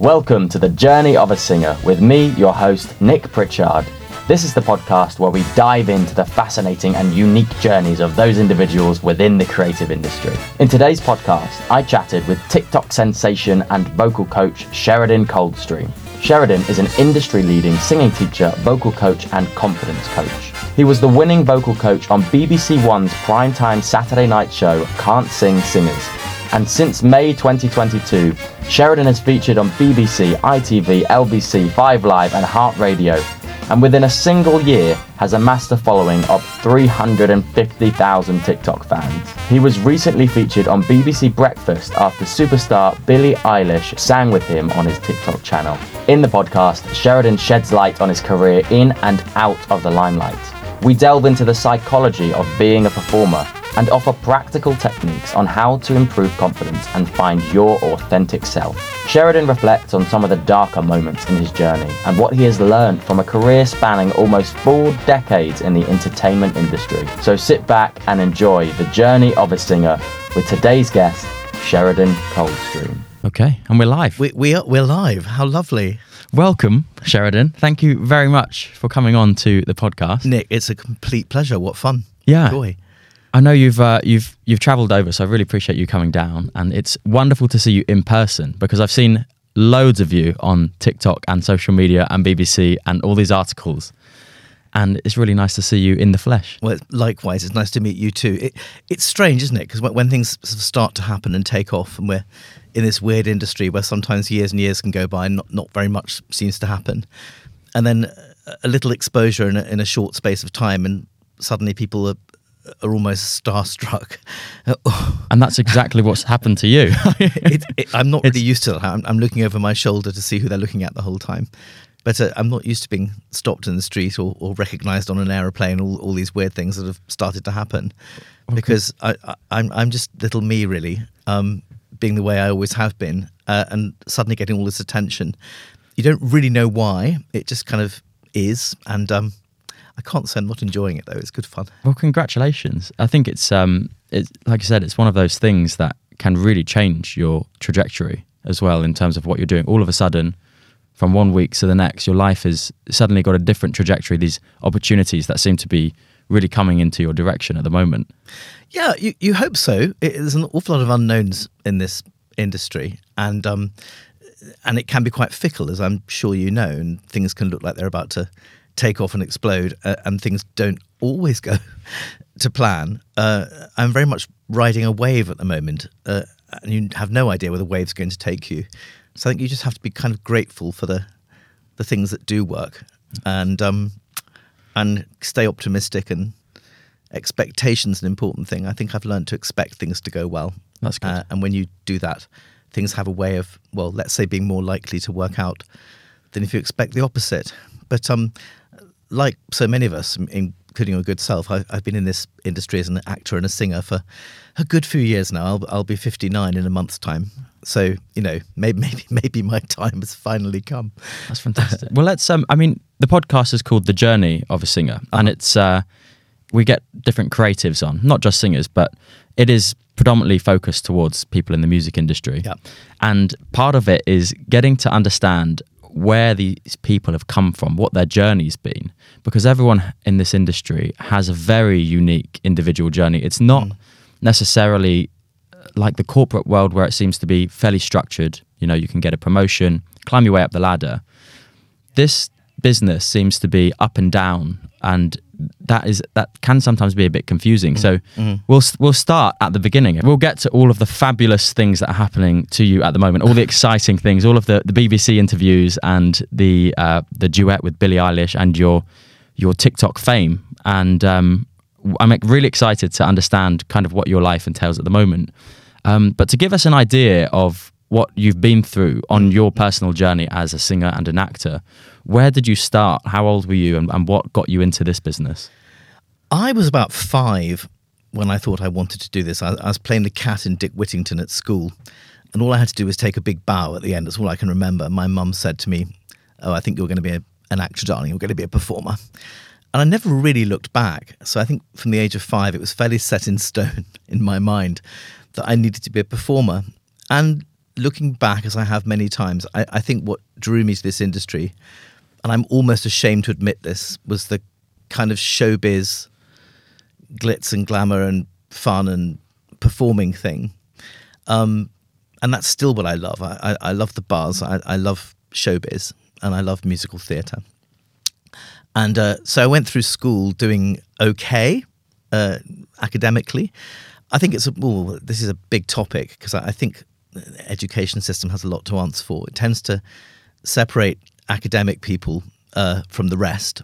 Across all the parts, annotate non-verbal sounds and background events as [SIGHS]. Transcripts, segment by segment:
Welcome to the Journey of a Singer with me, your host, Nick Pritchard. This is the podcast where we dive into the fascinating and unique journeys of those individuals within the creative industry. In today's podcast, I chatted with TikTok sensation and vocal coach Sheridan Coldstream. Sheridan is an industry leading singing teacher, vocal coach, and confidence coach. He was the winning vocal coach on BBC One's primetime Saturday night show, Can't Sing Singers and since May 2022, Sheridan has featured on BBC, ITV, LBC, 5 Live, and Heart Radio, and within a single year has amassed a following of 350,000 TikTok fans. He was recently featured on BBC Breakfast after superstar Billie Eilish sang with him on his TikTok channel. In the podcast, Sheridan sheds light on his career in and out of the limelight. We delve into the psychology of being a performer and offer practical techniques on how to improve confidence and find your authentic self. Sheridan reflects on some of the darker moments in his journey and what he has learned from a career spanning almost four decades in the entertainment industry. So sit back and enjoy the journey of a singer with today's guest, Sheridan Coldstream. Okay, and we're live. We, we are, we're live. How lovely. Welcome, Sheridan. Thank you very much for coming on to the podcast. Nick, it's a complete pleasure. What fun. Yeah. Joy. I know you've uh, you've you've travelled over, so I really appreciate you coming down, and it's wonderful to see you in person because I've seen loads of you on TikTok and social media and BBC and all these articles, and it's really nice to see you in the flesh. Well, likewise, it's nice to meet you too. It, it's strange, isn't it? Because when, things start to happen and take off, and we're in this weird industry where sometimes years and years can go by and not, not very much seems to happen, and then a little exposure in a, in a short space of time, and suddenly people are are almost starstruck. [LAUGHS] and that's exactly what's happened to you. [LAUGHS] it, it, I'm not really used to that. I'm, I'm, looking over my shoulder to see who they're looking at the whole time. But uh, I'm not used to being stopped in the street or, or recognized on an aeroplane, all, all these weird things that have started to happen. Okay. Because I, am I'm, I'm just little me, really, um, being the way I always have been, uh, and suddenly getting all this attention. You don't really know why, it just kind of is. And um, I can't say I'm not enjoying it though. It's good fun. Well, congratulations. I think it's um, it's like I said, it's one of those things that can really change your trajectory as well in terms of what you're doing. All of a sudden, from one week to the next, your life has suddenly got a different trajectory. These opportunities that seem to be really coming into your direction at the moment. Yeah, you, you hope so. It, there's an awful lot of unknowns in this industry, and um, and it can be quite fickle, as I'm sure you know, and things can look like they're about to take off and explode, uh, and things don't always go [LAUGHS] to plan. Uh, I'm very much riding a wave at the moment, uh, and you have no idea where the wave's going to take you. So I think you just have to be kind of grateful for the the things that do work, and um, and stay optimistic. And expectations an important thing. I think I've learned to expect things to go well. That's good. Uh, and when you do that, things have a way of well, let's say, being more likely to work out than if you expect the opposite. But um, like so many of us, including your good self, I, have been in this industry as an actor and a singer for a good few years now. I'll, I'll be 59 in a month's time. So you know, [LAUGHS] maybe maybe maybe my time has finally come. That's fantastic. well, let's. Um, I mean, the podcast is called "The Journey of a Singer," uh-huh. and it's uh, we get different creatives on, not just singers, but it is predominantly focused towards people in the music industry. Yeah. And part of it is getting to understand where these people have come from, what their journey's been, because everyone in this industry has a very unique individual journey. It's not mm. necessarily uh, like the corporate world where it seems to be fairly structured. You know, you can get a promotion, climb your way up the ladder. This business seems to be up and down and that is that can sometimes be a bit confusing. Mm. So mm. we'll we'll start at the beginning. We'll get to all of the fabulous things that are happening to you at the moment, all the [LAUGHS] exciting things, all of the, the BBC interviews and the uh, the duet with Billie Eilish and your your TikTok fame. And um, I'm really excited to understand kind of what your life entails at the moment. Um, but to give us an idea of what you've been through on your personal journey as a singer and an actor, where did you start? How old were you, and, and what got you into this business? I was about five when I thought I wanted to do this. I, I was playing the cat in Dick Whittington at school, and all I had to do was take a big bow at the end. That's all I can remember. My mum said to me, "Oh, I think you're going to be a, an actor, darling. You're going to be a performer." And I never really looked back. So I think from the age of five, it was fairly set in stone [LAUGHS] in my mind that I needed to be a performer. And looking back, as I have many times, I, I think what drew me to this industry, and I'm almost ashamed to admit this, was the kind of showbiz glitz and glamour and fun and performing thing. Um, and that's still what I love. I, I, I love the bars. I, I love showbiz and I love musical theatre. And uh, so I went through school doing okay uh, academically. I think it's a, this is a big topic because I, I think the education system has a lot to answer for. It tends to separate academic people uh, from the rest,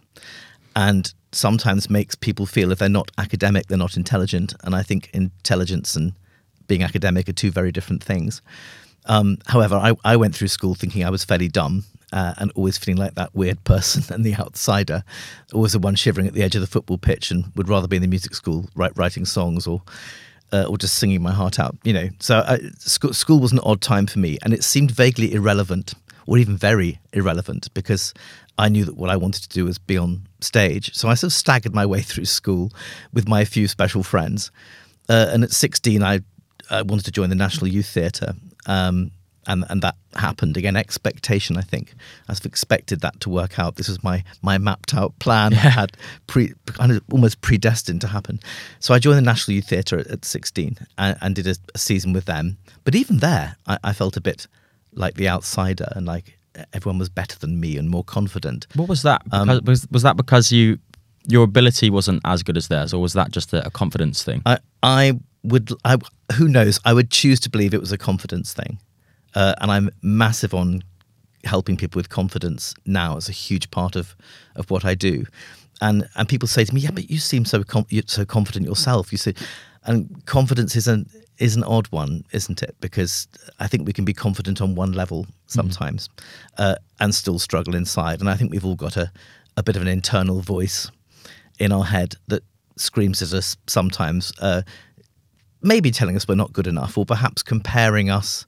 and sometimes makes people feel if they're not academic, they're not intelligent. And I think intelligence and being academic are two very different things. Um, however, I, I, went through school thinking I was fairly dumb uh, and always feeling like that weird person [LAUGHS] and the outsider, always the one shivering at the edge of the football pitch and would rather be in the music school writing songs or uh, or just singing my heart out, you know. So uh, school, school was an odd time for me, and it seemed vaguely irrelevant, or even very irrelevant, because I knew that what I wanted to do was be on stage. So I sort of staggered my way through school with my few special friends. Uh, and at 16, I, I wanted to join the National Youth Theatre. Um, and and that happened again. Expectation, I think. I've expected that to work out. This was my my mapped out plan. Yeah. I had pre kind of almost predestined to happen. So I joined the National Youth Theatre at, at 16 and, and did a, a, season with them. But even there, I, I felt a bit like the outsider and like everyone was better than me and more confident. What was that? Um, because, um, was was that because you your ability wasn't as good as theirs, or was that just a, a confidence thing? I I would I who knows I would choose to believe it was a confidence thing. Uh, and I'm massive on helping people with confidence now as a huge part of, of what I do. And and people say to me, "Yeah, but you seem so com- so confident yourself." You say, and confidence is an is an odd one, isn't it? Because I think we can be confident on one level sometimes, mm uh, and still struggle inside. And I think we've all got a a bit of an internal voice in our head that screams at us sometimes, uh, maybe telling us we're not good enough, or perhaps comparing us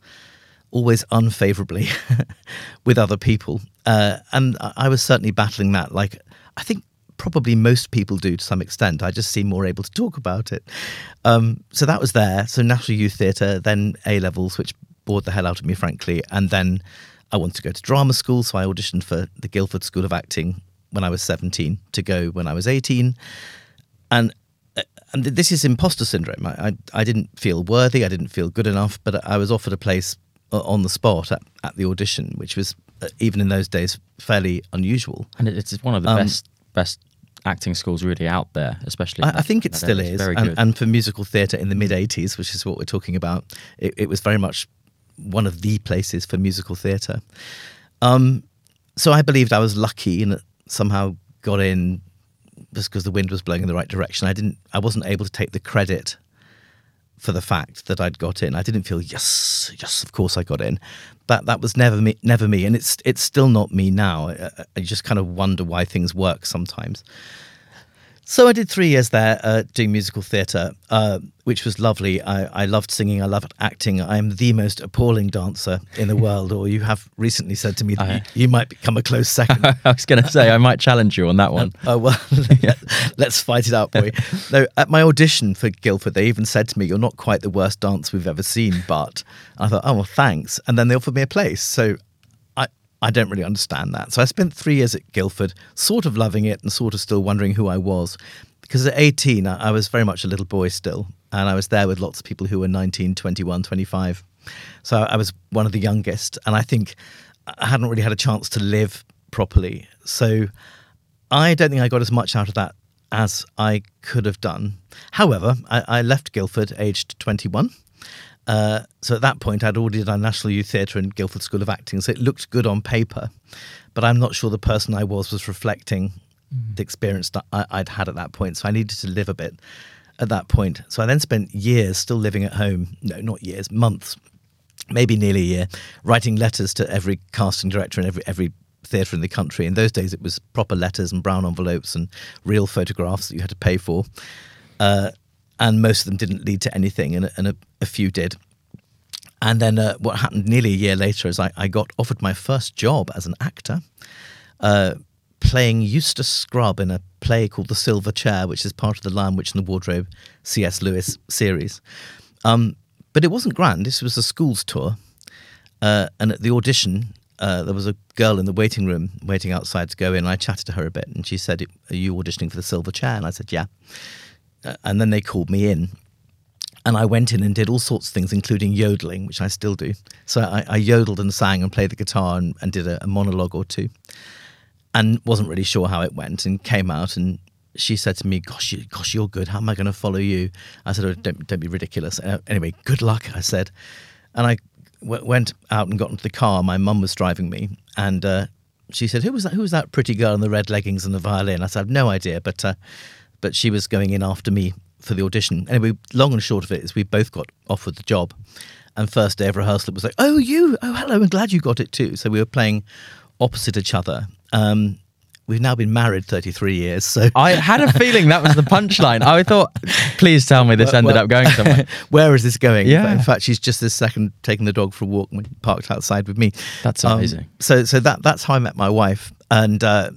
always unfavorably [LAUGHS] with other people. Uh, and I was certainly battling that. Like, I think probably most people do to some extent. I just seem more able to talk about it. Um, so that was there. So National Youth Theatre, then A levels, which bored the hell out of me, frankly. And then I wanted to go to drama school. So I auditioned for the Guildford School of Acting when I was 17 to go when I was 18. And uh, and this is imposter syndrome. I, I, I didn't feel worthy. I didn't feel good enough, but I was offered a place on the spot at, at the audition, which was uh, even in those days fairly unusual. And it's one of the um, best best acting schools really out there, especially. I, I think it still is, and, and, for musical theatre in the mid '80s, which is what we're talking about, it, it was very much one of the places for musical theatre. Um, so I believed I was lucky and somehow got in just because the wind was blowing in the right direction. I didn't. I wasn't able to take the credit for the fact that I'd got in. I didn't feel yes, yes, of course I got in. That that was never me, never me, and it's it's still not me now. I, I just kind of wonder why things work sometimes. So I did three years there uh, doing musical theatre, uh, which was lovely. I, I, loved singing. I loved acting. I am the most appalling dancer in the world. Or you have recently said to me that you, you, might become a close second. [LAUGHS] I was going to say I might challenge you on that one. Oh well, [LAUGHS] [LAUGHS] let's fight it out, boy. no, at my audition for Guildford, they even said to me, "You're not quite the worst dancer we've ever seen," but I thought, "Oh well, thanks." And then they offered me a place. So I don't really understand that. So I spent three years at Guildford, sort of loving it and sort of still wondering who I was. Because at 18, I was very much a little boy still. And I was there with lots of people who were 19, 21, 25. So I was one of the youngest. And I think I hadn't really had a chance to live properly. So I don't think I got as much out of that as I could have done. However, I, I left Guildford aged 21 uh, so at that point, I'd already done National Youth Theatre and Guildford School of Acting, so it looked good on paper, but I'm not sure the person I was was reflecting mm. the experience that I, would had at that point. So I needed to live a bit at that point. So I then spent years still living at home. No, not years, months, maybe nearly a year, writing letters to every casting director and every every theatre in the country. In those days, it was proper letters and brown envelopes and real photographs that you had to pay for. Uh, and most of them didn't lead to anything, and, and a, a few did. And then uh, what happened nearly a year later is I, I got offered my first job as an actor, uh, playing Eustace Scrubb in a play called The Silver Chair, which is part of the Lion, Witch, and the Wardrobe C.S. Lewis series. Um, but it wasn't grand. This was a school's tour. Uh, and at the audition, uh, there was a girl in the waiting room waiting outside to go in. I chatted to her a bit, and she said, "Are you auditioning for the silver chair?" And I said, "Yeah." Uh, and then they called me in, and I went in and did all sorts of things, including yodeling, which I still do. So I, I yodeled and sang and played the guitar and, and did a, a monologue or two, and wasn't really sure how it went. And came out, and she said to me, "Gosh, you, gosh, you're good. How am I going to follow you?" I said, oh, "Don't, don't be ridiculous." Uh, anyway, good luck, I said, and I w- went out and got into the car. My mum was driving me, and uh, she said, "Who was that? Who was that pretty girl in the red leggings and the violin?" I said, "I've no idea," but uh, but she was going in after me for the audition. Anyway, long and short of it is we both got offered the job. And first day of rehearsal, it was like, oh, you, oh, hello, I'm glad you got it too. So we were playing opposite each other. Um, we've now been married 33 years. So I had a feeling that was the punchline. I thought, please tell me this ended well, up going somewhere. [LAUGHS] where is this going? Yeah. In fact, she's just this second taking the dog for a walk and parked outside with me. That's Um, amazing. so, so that that's how I met my wife, and uh,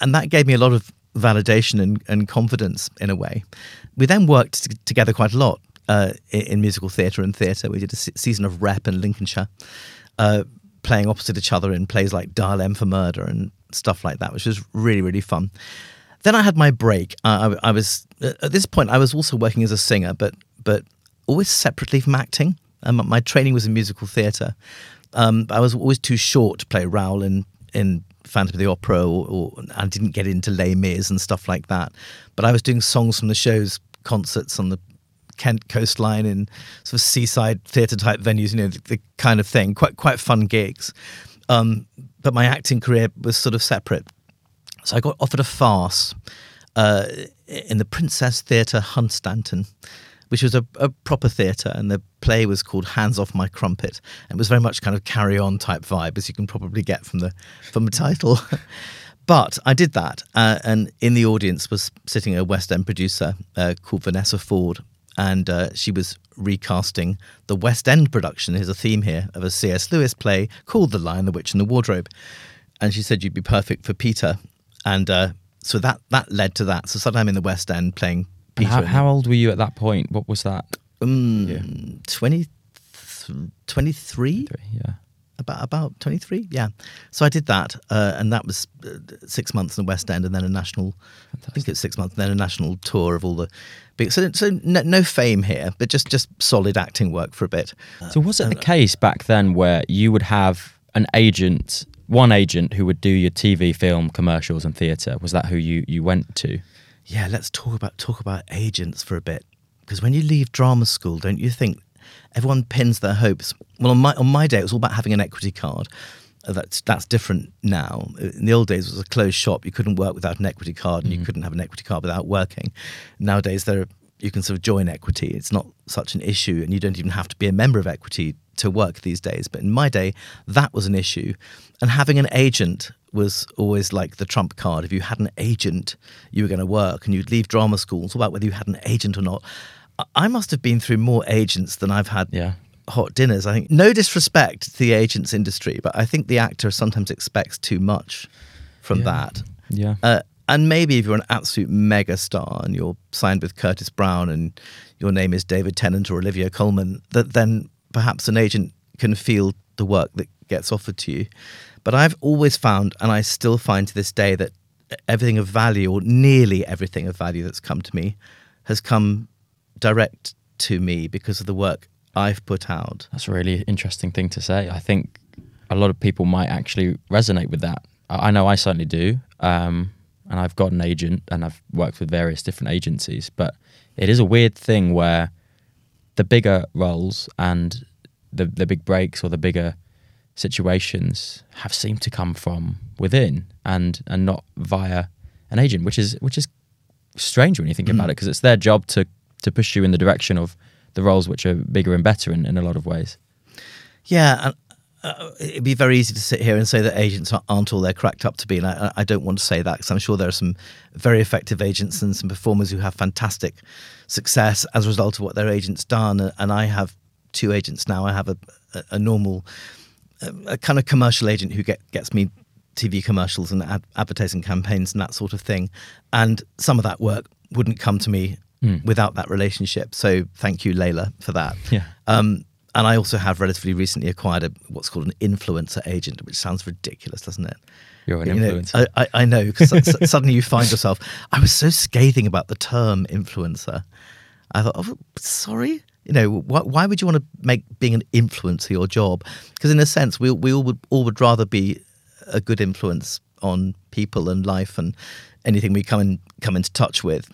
and that gave me a lot of validation and, and confidence in a way. We then worked t- together quite a lot uh, in, in musical theatre and theatre. We did a se- season of Rep in Lincolnshire, uh, playing opposite each other in plays like Dial M for Murder and stuff like that, which was really really fun. Then I had my break. Uh, I, I was at this point I was also working as a singer, but but always separately from acting. Um, my training was in musical theatre. Um, I was always too short to play Raoul in in Phantom of the Opera, or, or I didn't get into Les Mis and stuff like that. But I was doing songs from the shows, concerts on the Kent coastline in sort of seaside theatre type venues, you know, the, the kind of thing. Quite quite fun gigs. Um, but my acting career was sort of separate. So I got offered a farce uh, in the Princess Theatre Hunstanton, which was a, a proper theatre, and the play was called Hands Off My Crumpet. And it was very much kind of carry on type vibe, as you can probably get from the from the title. [LAUGHS] but I did that, uh, and in the audience was sitting a West End producer uh, called Vanessa Ford, and uh, she was recasting the West End production. Here's a theme here of a C.S. Lewis play called The Lion, the Witch, and the Wardrobe. And she said you'd be perfect for Peter, and uh, so that that led to that. So suddenly I'm in the West End playing And how, how old were you at that point? What was that? um, 20, 23? Yeah. about about 23 yeah so i did that uh, and that was uh, six months in the west end and then a national i think it's six months and then a national tour of all the big so, so no, no fame here but just just solid acting work for a bit So was it the case back then where you would have an agent, one agent who would do your TV, film, commercials, and theatre? Was that who you you went to? Yeah let's talk about talk about agents for a bit. Because when you leave drama school don't you think everyone pins their hopes? Well on my on my day it was all about having an equity card. Uh, that's that's different now. In the old days it was a closed shop. You couldn't work without an equity card and you couldn't have an equity card without working. Nowadays there are, you can sort of join equity it's not such an issue and you don't even have to be a member of equity to work these days but in my day that was an issue and having an agent was always like the trump card if you had an agent you were going to work and you'd leave drama school it's all about whether you had an agent or not I- must have been through more agents than i've had Yeah. hot dinners. I think no disrespect to the agents industry, but I think the actor sometimes expects too much from Yeah. that. Yeah. Uh, and maybe if you're an absolute mega star and you're signed with Curtis Brown and your name is David Tennant or Olivia Colman, that then perhaps an agent can feel the work that gets offered to you. But I've always found, and I still find to this day, that everything of value, or nearly everything of value that's come to me, has come direct to me because of the work I've put out. That's a really interesting thing to say. I think a lot of people might actually resonate with that. I know I certainly do. Um, and I've got an agent and I've worked with various different agencies, but it is a weird thing where the bigger roles and the, the big breaks or the bigger situations have seemed to come from within and, and not via an agent, which is, which is strange when you think about mm. it because it's their job to, to push you in the direction of the roles which are bigger and better in, in a lot of ways. Yeah, and uh, it'd be very easy to sit here and say that agents aren't- all they're cracked up to be, and I, I don't want to say that because I'm sure there are some very effective agents and some performers who have fantastic success as a result of what their agents done. And I have two agents now. I have a, a, a normal, a, a kind of commercial agent who get, gets me TV commercials and ad, advertising campaigns and that sort of thing, and some of that work wouldn't come to me Mm. without that relationship. So thank you, Layla, for that. Yeah. Um, and I also have relatively recently acquired a, what's called an influencer agent, which sounds ridiculous, doesn't it? You're an You influencer. I, I, I know because suddenly you find yourself. I was so scathing about the term influencer. I thought, oh, sorry. You know, why, why would you want to make being an influencer your job? Because in a sense, we we all would all would rather be a good influence on people and life and anything we come in come into touch with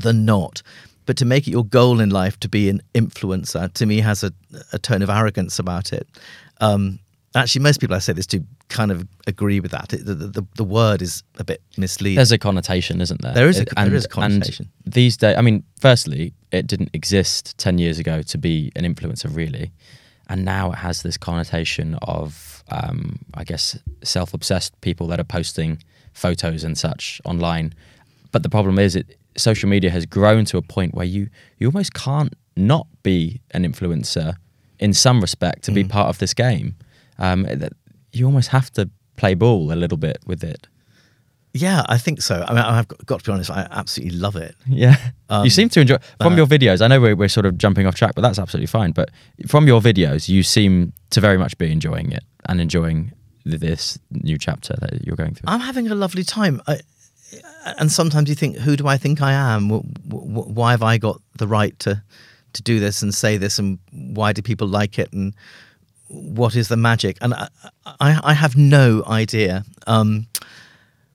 than not. But to make it your goal in life to be an influencer, to me, has a, a tone of arrogance about it. Um, actually, most people I say this to kind of agree with that. It, the, the, the word is a bit misleading. There's a connotation, isn't there? There is a- It- there is a connotation. And these days, I mean, firstly, it didn't exist 10 years ago to be an influencer, really. And now it has this connotation of, um, I guess, self obsessed people that are posting photos and such online. But the problem is, it, social media has grown to a point where you, you almost can't not be an influencer in some respect to be Mm. part of this game. Um, that you almost have to play ball a little bit with it. yeah, I think so. I mean, I've got, got to be honest. I absolutely love it. Yeah. Um, you seem to enjoy from uh, your videos. I know we're, we're sort of jumping off track, but that's absolutely fine. But from your videos, you seem to very much be enjoying it and enjoying this new chapter that you're going through. I'm having a lovely time. I, and sometimes you think, who do I think I am? Wh- wh- Why have I got the right to to do this and say this? And why do people like it? And what is the magic? And I, I, I have no idea. Um,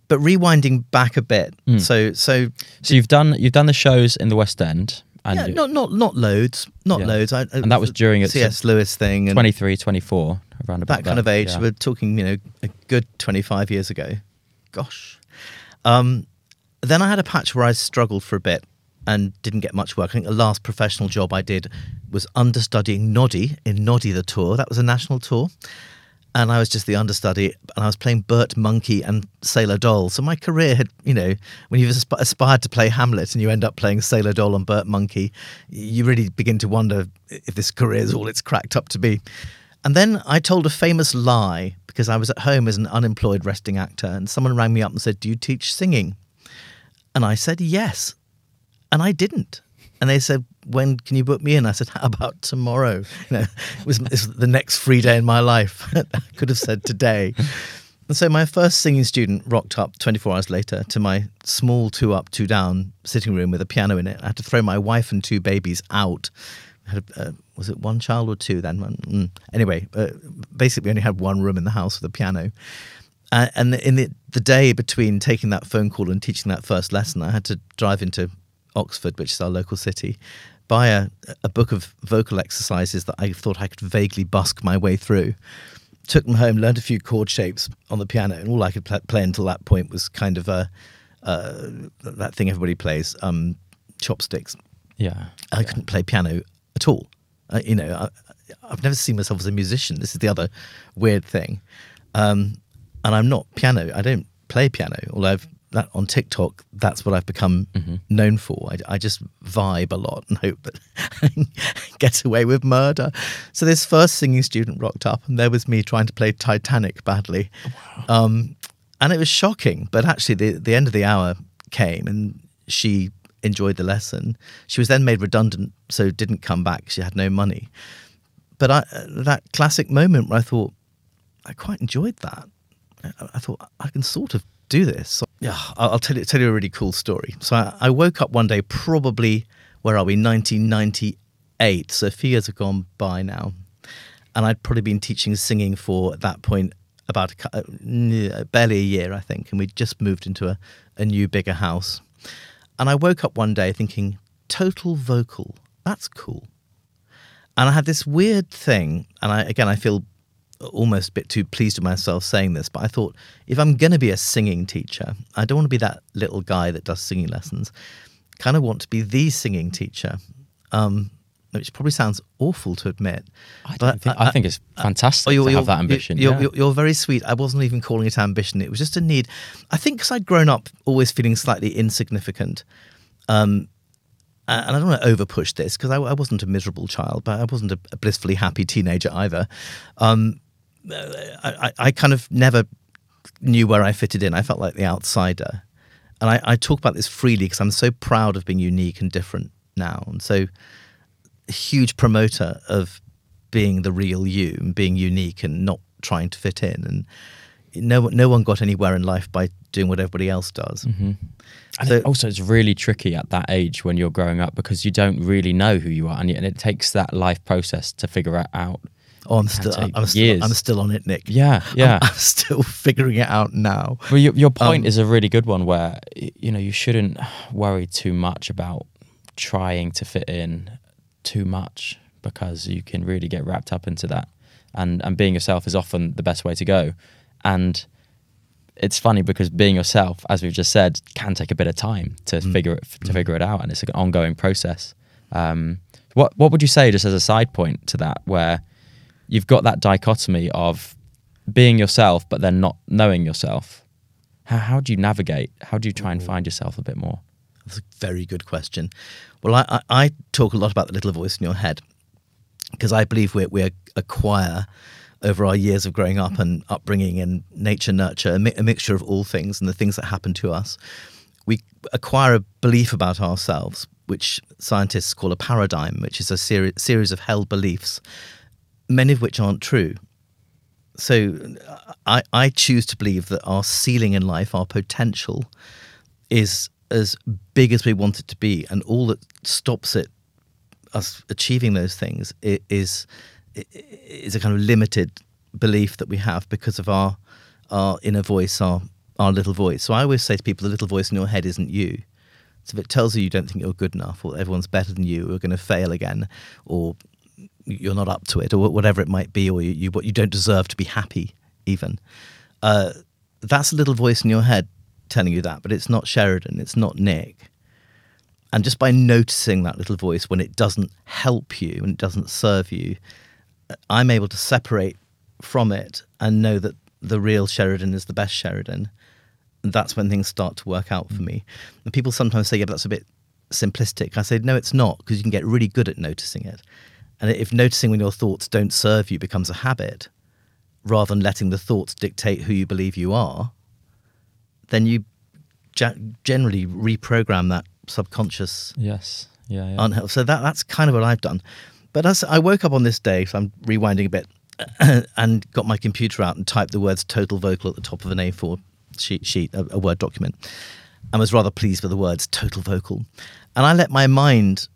but rewinding back a bit, Hmm. so so so you've done you've done the shows in the West End, and yeah, not not not loads, not Yeah. loads. I, And that was during its- C.S. Lewis thing and 23, 24, around about that kind of age. yeah. We're talking, you know, a good 25 years ago. Gosh. Um, then I had a patch where I struggled for a bit and didn't get much work. I think the last professional job I did was understudying Noddy in Noddy the Tour. That was a national tour. And I was just the understudy, and I was playing Bert Monkey and Sailor Doll. So my career had, you know, when you've asp- aspired to play Hamlet and you end up playing Sailor Doll and Bert Monkey, you really begin to wonder if this career is all it's cracked up to be. And then I told a famous lie because I was at home as an unemployed resting actor, and someone rang me up and said, Do you teach singing? And I said, Yes. And I didn't. And they said, When can you book me in? I said, How about tomorrow? You know, it was, it was the next free day in my life. [LAUGHS] I could have said today. And so my first singing student rocked up 24 hours later to my small two up, two down sitting room with a piano in it. I had to throw my wife and two babies out. Had, uh, was it one child or two then? Mm. Anyway, uh, basically, we only had one room in the house with a piano. Uh, and in the, the day between taking that phone call and teaching that first lesson, I had to drive into Oxford, which is our local city, buy a, a book of vocal exercises that I thought I could vaguely busk my way through. Took them home, learned a few chord shapes on the piano, and all I could pl- play until that point was kind of a, uh, that thing everybody plays, um, chopsticks. yeah. I couldn't play piano at all. Uh, you know, I, I've never seen myself as a musician. This is the other weird thing. Um, and I'm not piano. I don't play piano. Although I've, that on TikTok, that's what I've become known for. I, I just vibe a lot and [LAUGHS] hope that I get away with murder. So this first singing student rocked up, and there was me trying to play Titanic badly. Um, and it was shocking. But actually, the, the end of the hour came, and she enjoyed the lesson. She was then made redundant, so didn't come back. She had no money. But I, uh, that classic moment where I thought, I quite enjoyed that. I, I thought I can sort of do this. So, yeah, I'll, tell you tell you a really cool story. So I, I woke up one day, probably where are we, 1998. So a few years have gone by now, and I'd probably been teaching singing for at that point about a, uh, barely a year, I think, and we'd just moved into a, a new bigger house. And I woke up one day thinking, total vocal, that's cool. And I had this weird thing, and I again I feel almost a bit too pleased with myself saying this, but I thought if I'm going to be a singing teacher, I don't want to be that little guy that does singing lessons. Kind of want to be the singing teacher, um, which probably sounds awful to admit. I, but think, I, think it's fantastic Oh, to have that ambition. You're, yeah. you're, you're very sweet. I wasn't even calling it ambition. It was just a need. I think because I'd grown up always feeling slightly insignificant. Um, and I don't want to over push this because I, I wasn't a miserable child, but I wasn't a, a blissfully happy teenager either. Um, I, I, I kind of never knew where I fitted in. I felt like the outsider. And I, I talk about this freely because I'm so proud of being unique and different now. And so huge promoter of being the real you and being unique and not trying to fit in. And no no one got anywhere in life by doing what everybody else does. Mm-hmm. And So- it also, it's really tricky at that age when you're growing up because you don't really know who you are, and, and it takes that life process to figure it out. Oh, I'm still I'm still. I'm still on it, Nick. Yeah, I'm- yeah. I'm, still [LAUGHS] figuring it out now. Well, your, your point Um, is a really good one where you know you shouldn't worry too much about trying to fit in too much because you can really get wrapped up into that, and and being yourself is often the best way to go, and it's funny because being yourself, as we've just said, can take a bit of time to Mm. figure it to figure it out, and it's an ongoing process. Um, what what would you say, just as a side point to that, where you've got that dichotomy of being yourself, but then not knowing yourself? How how do you navigate? How do you try and find yourself a bit more? That's a very good question. Well, I, I, talk a lot about the little voice in your head because I believe we we acquire over our years of growing up and upbringing and nature nurture a, mi- a mixture of all things and the things that happen to us. We acquire a belief about ourselves, which scientists call a paradigm, which is a seri- series of held beliefs, many of which aren't true. So I, I choose to believe that our ceiling in life, our potential, is as big as we want it to be, and all that stops it us achieving those things is is a kind of limited belief that we have because of our our inner voice, our our little voice. So I always say to people, the little voice in your head isn't you. So if it tells you you don't think you're good enough, or everyone's better than you, or you're going to fail again, or you're not up to it, or whatever it might be, or you, you you don't deserve to be happy, even. Uh, that's a little voice in your head telling you that, but it's not Sheridan, it's not Nick. And just by noticing that little voice when it doesn't help you and it doesn't serve you, I'm able to separate from it and know that the real Sheridan is the best Sheridan. And that's when things start to work out for mm. me. And people sometimes say, yeah, but that's a bit simplistic. I say, no, it's not, because you can get really good at noticing it. And if noticing when your thoughts don't serve you becomes a habit, rather than letting the thoughts dictate who you believe you are, then you generally reprogram that subconscious Yes. Yeah. yeah. So that that's kind of what I've done. But as I woke up on this day, so I'm rewinding a bit, [CLEARS THROAT] and got my computer out and typed the words "total vocal" at the top of an A4 sheet, sheet a, a Word document, and was rather pleased with the words "total vocal," and I let my mind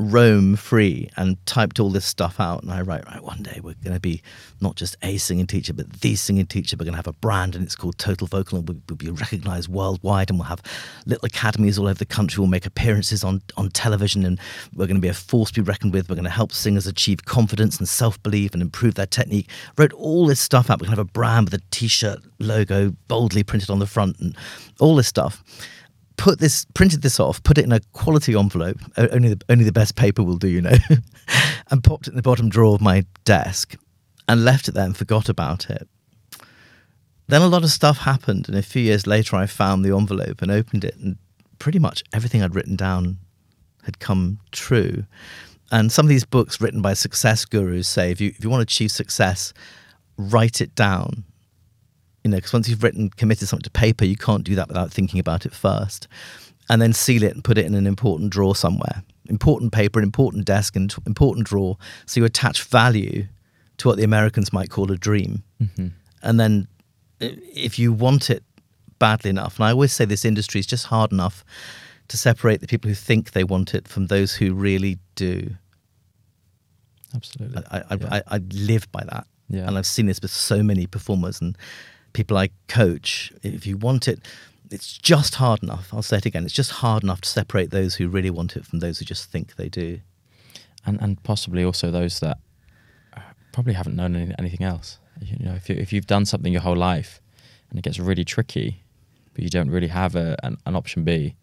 roam free and typed all this stuff out. And I write, right, one day we're going to be not just a singing teacher, but the singing teacher. We're going to have a brand and it's called Total Vocal and we'll, we'll be recognized worldwide and we'll have little academies all over the country. We'll make appearances on, on television and we're going to be a force to be reckoned with. We're going to help singers achieve confidence and self belief and improve their technique. Wrote all this stuff out. We're going to have a brand with a t shirt logo boldly printed on the front and all this stuff put this printed this off put it in a quality envelope only the, only the best paper will do you know [LAUGHS] and popped it in the bottom drawer of my desk and left it there and forgot about it. Then a lot of stuff happened and a few years later i found the envelope and opened it and pretty much everything i'd written down had come true. And some of these books written by success gurus say if you, if you want to achieve success write it down you know, because once you've written, committed something to paper, you can't do that without thinking about it first. And then seal it and put it in an important drawer somewhere. Important paper, an important desk, and important drawer. So you attach value to what the Americans might call a dream. Mm-hmm. And then if you want it badly enough, and I always say this industry is just hard enough to separate the people who think they want it from those who really do. Absolutely. I, I, Yeah. I, I live by that. Yeah. And I've seen this with so many performers and people I coach. If you want it, it's just hard enough. I'll say it again. It's just hard enough to separate those who really want it from those who just think they do. and and possibly also those that uh, probably haven't known any, anything else. You know, if you, if you've done something your whole life and it gets really tricky, but you don't really have a, an, an option B.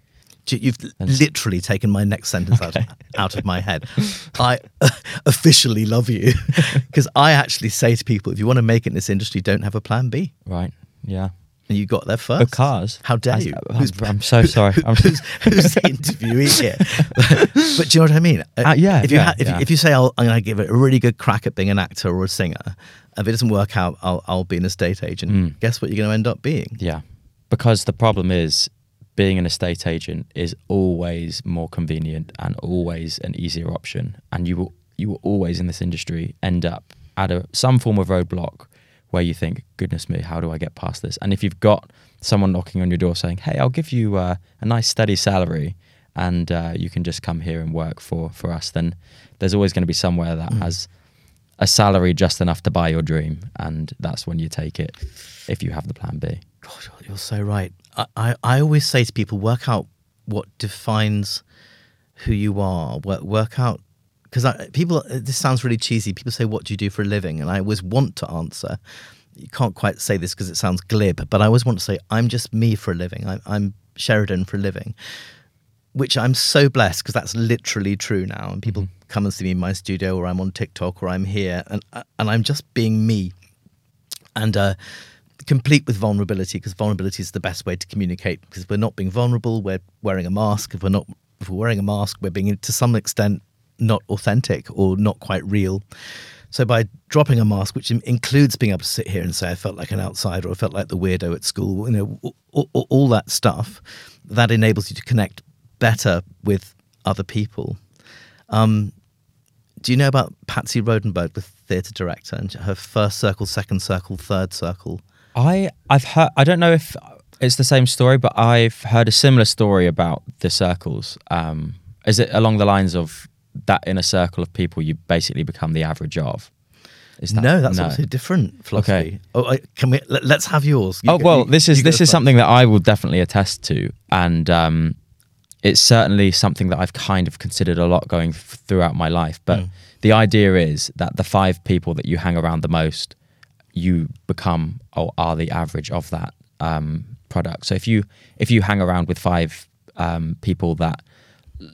You've literally taken my next sentence out, of, [LAUGHS] out of my head. I [LAUGHS] officially love you [LAUGHS] because I actually say to people, if you want to make it in this industry, don't have a plan B. Right? Yeah. And you got there first. Cars. How dare As- you? I'm, I'm so sorry. I'm, who's, who's the interviewee here? but do you know what I mean? Uh, yeah, If you yeah, ha- if, yeah. if you say I'll, I'm going to give it a really good crack at being an actor or a singer, if it doesn't work out, I'll I'll be an estate agent. Mm. Guess what you're going to end up being? Yeah. Because the problem is being an estate agent is always more convenient and always an easier option. And you will you will always in this industry end up at a some form of roadblock where you think, goodness me, how do I get past this? And if you've got someone knocking on your door saying, hey, I'll give you uh, a nice steady salary and uh, you can just come here and work for for us, then there's always going to be somewhere that Mm. has a salary just enough to buy your dream, and that's when you take it if you have the plan B. Gosh, you're so right. I, I, I always say to people, work out what defines who you are. Work, work out because people. This sounds really cheesy. People say, "What do you do for a living?" And I always want to answer. You can't quite say this because it sounds glib, but I always want to say, "I'm just me for a living. I'm, I'm Sheridan for a living," which I'm so blessed because that's literally true now. And people come and see me in my studio, or I'm on TikTok, or I'm here, and and I'm just being me and uh, complete with vulnerability because vulnerability is the best way to communicate because we're not being vulnerable we're wearing a mask. If we're not if we're wearing a mask we're being to some extent not authentic or not quite real. So by dropping a mask which includes being able to sit here and say i felt like an outsider or i felt like the weirdo at school you know all, all, all that stuff that enables you to connect better with other people. Um, do you know about Patsy Rodenburg, the theatre director, and her first circle, second circle, third circle? I I've heard. I don't know if it's the same story, but I've heard a similar story about the circles. Um, is it along the lines of that in a circle of people you basically become the average of? Is that, no, that's also a different philosophy. Okay. Oh, I, can we? Let, us have yours. You oh go- well, you- this is this is something that I will definitely attest to, and um, it's certainly something that I've kind of considered a lot going f- throughout my life. But Mm. the idea is that the five people that you hang around the most, you become or are the average of that um, product. So if you if you hang around with five um, people that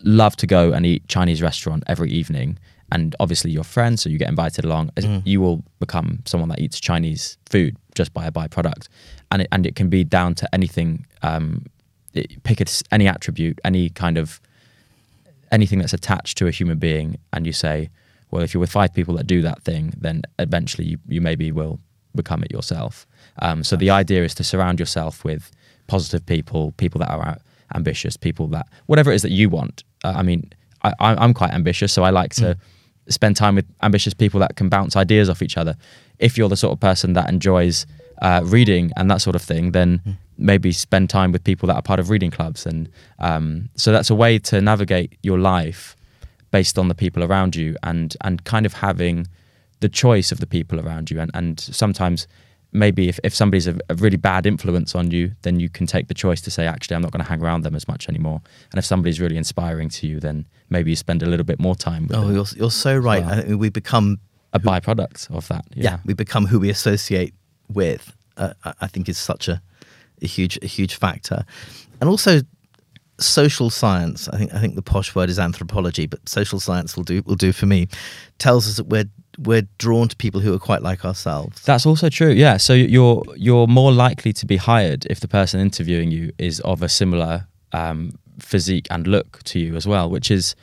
love to go and eat Chinese restaurant every evening, and obviously you're friends, so you get invited along, as- you will become someone that eats Chinese food just by a byproduct, and it, and it can be down to anything. Um, it, pick it, any attribute, any kind of anything that's attached to a human being, and you say, well, if you're with five people that do that thing, then eventually you, you maybe will become it yourself. Um, so the idea is to surround yourself with positive people, people that are ambitious, people that whatever it is that you want. Uh, I mean, I, I'm quite ambitious, so I like to spend time with ambitious people that can bounce ideas off each other. If you're the sort of person that enjoys uh, reading and that sort of thing, then maybe spend time with people that are part of reading clubs. And um, so that's a way to navigate your life based on the people around you and and kind of having the choice of the people around you and and sometimes maybe if, if somebody's a, a really bad influence on you then you can take the choice to say actually i'm not going to hang around them as much anymore and if somebody's really inspiring to you then maybe you spend a little bit more time with Oh, them you're, you're so right. Think we become a byproduct of that yeah. yeah, we become who we associate with. Uh, I- I think is such a, a huge a huge factor, and also social science. I think I think the posh word is anthropology, but social science will do will do for me. Tells us that we're we're drawn to people who are quite like ourselves. That's also true. Yeah. So you're you're more likely to be hired if the person interviewing you is of a similar um, physique and look to you as well. Which is,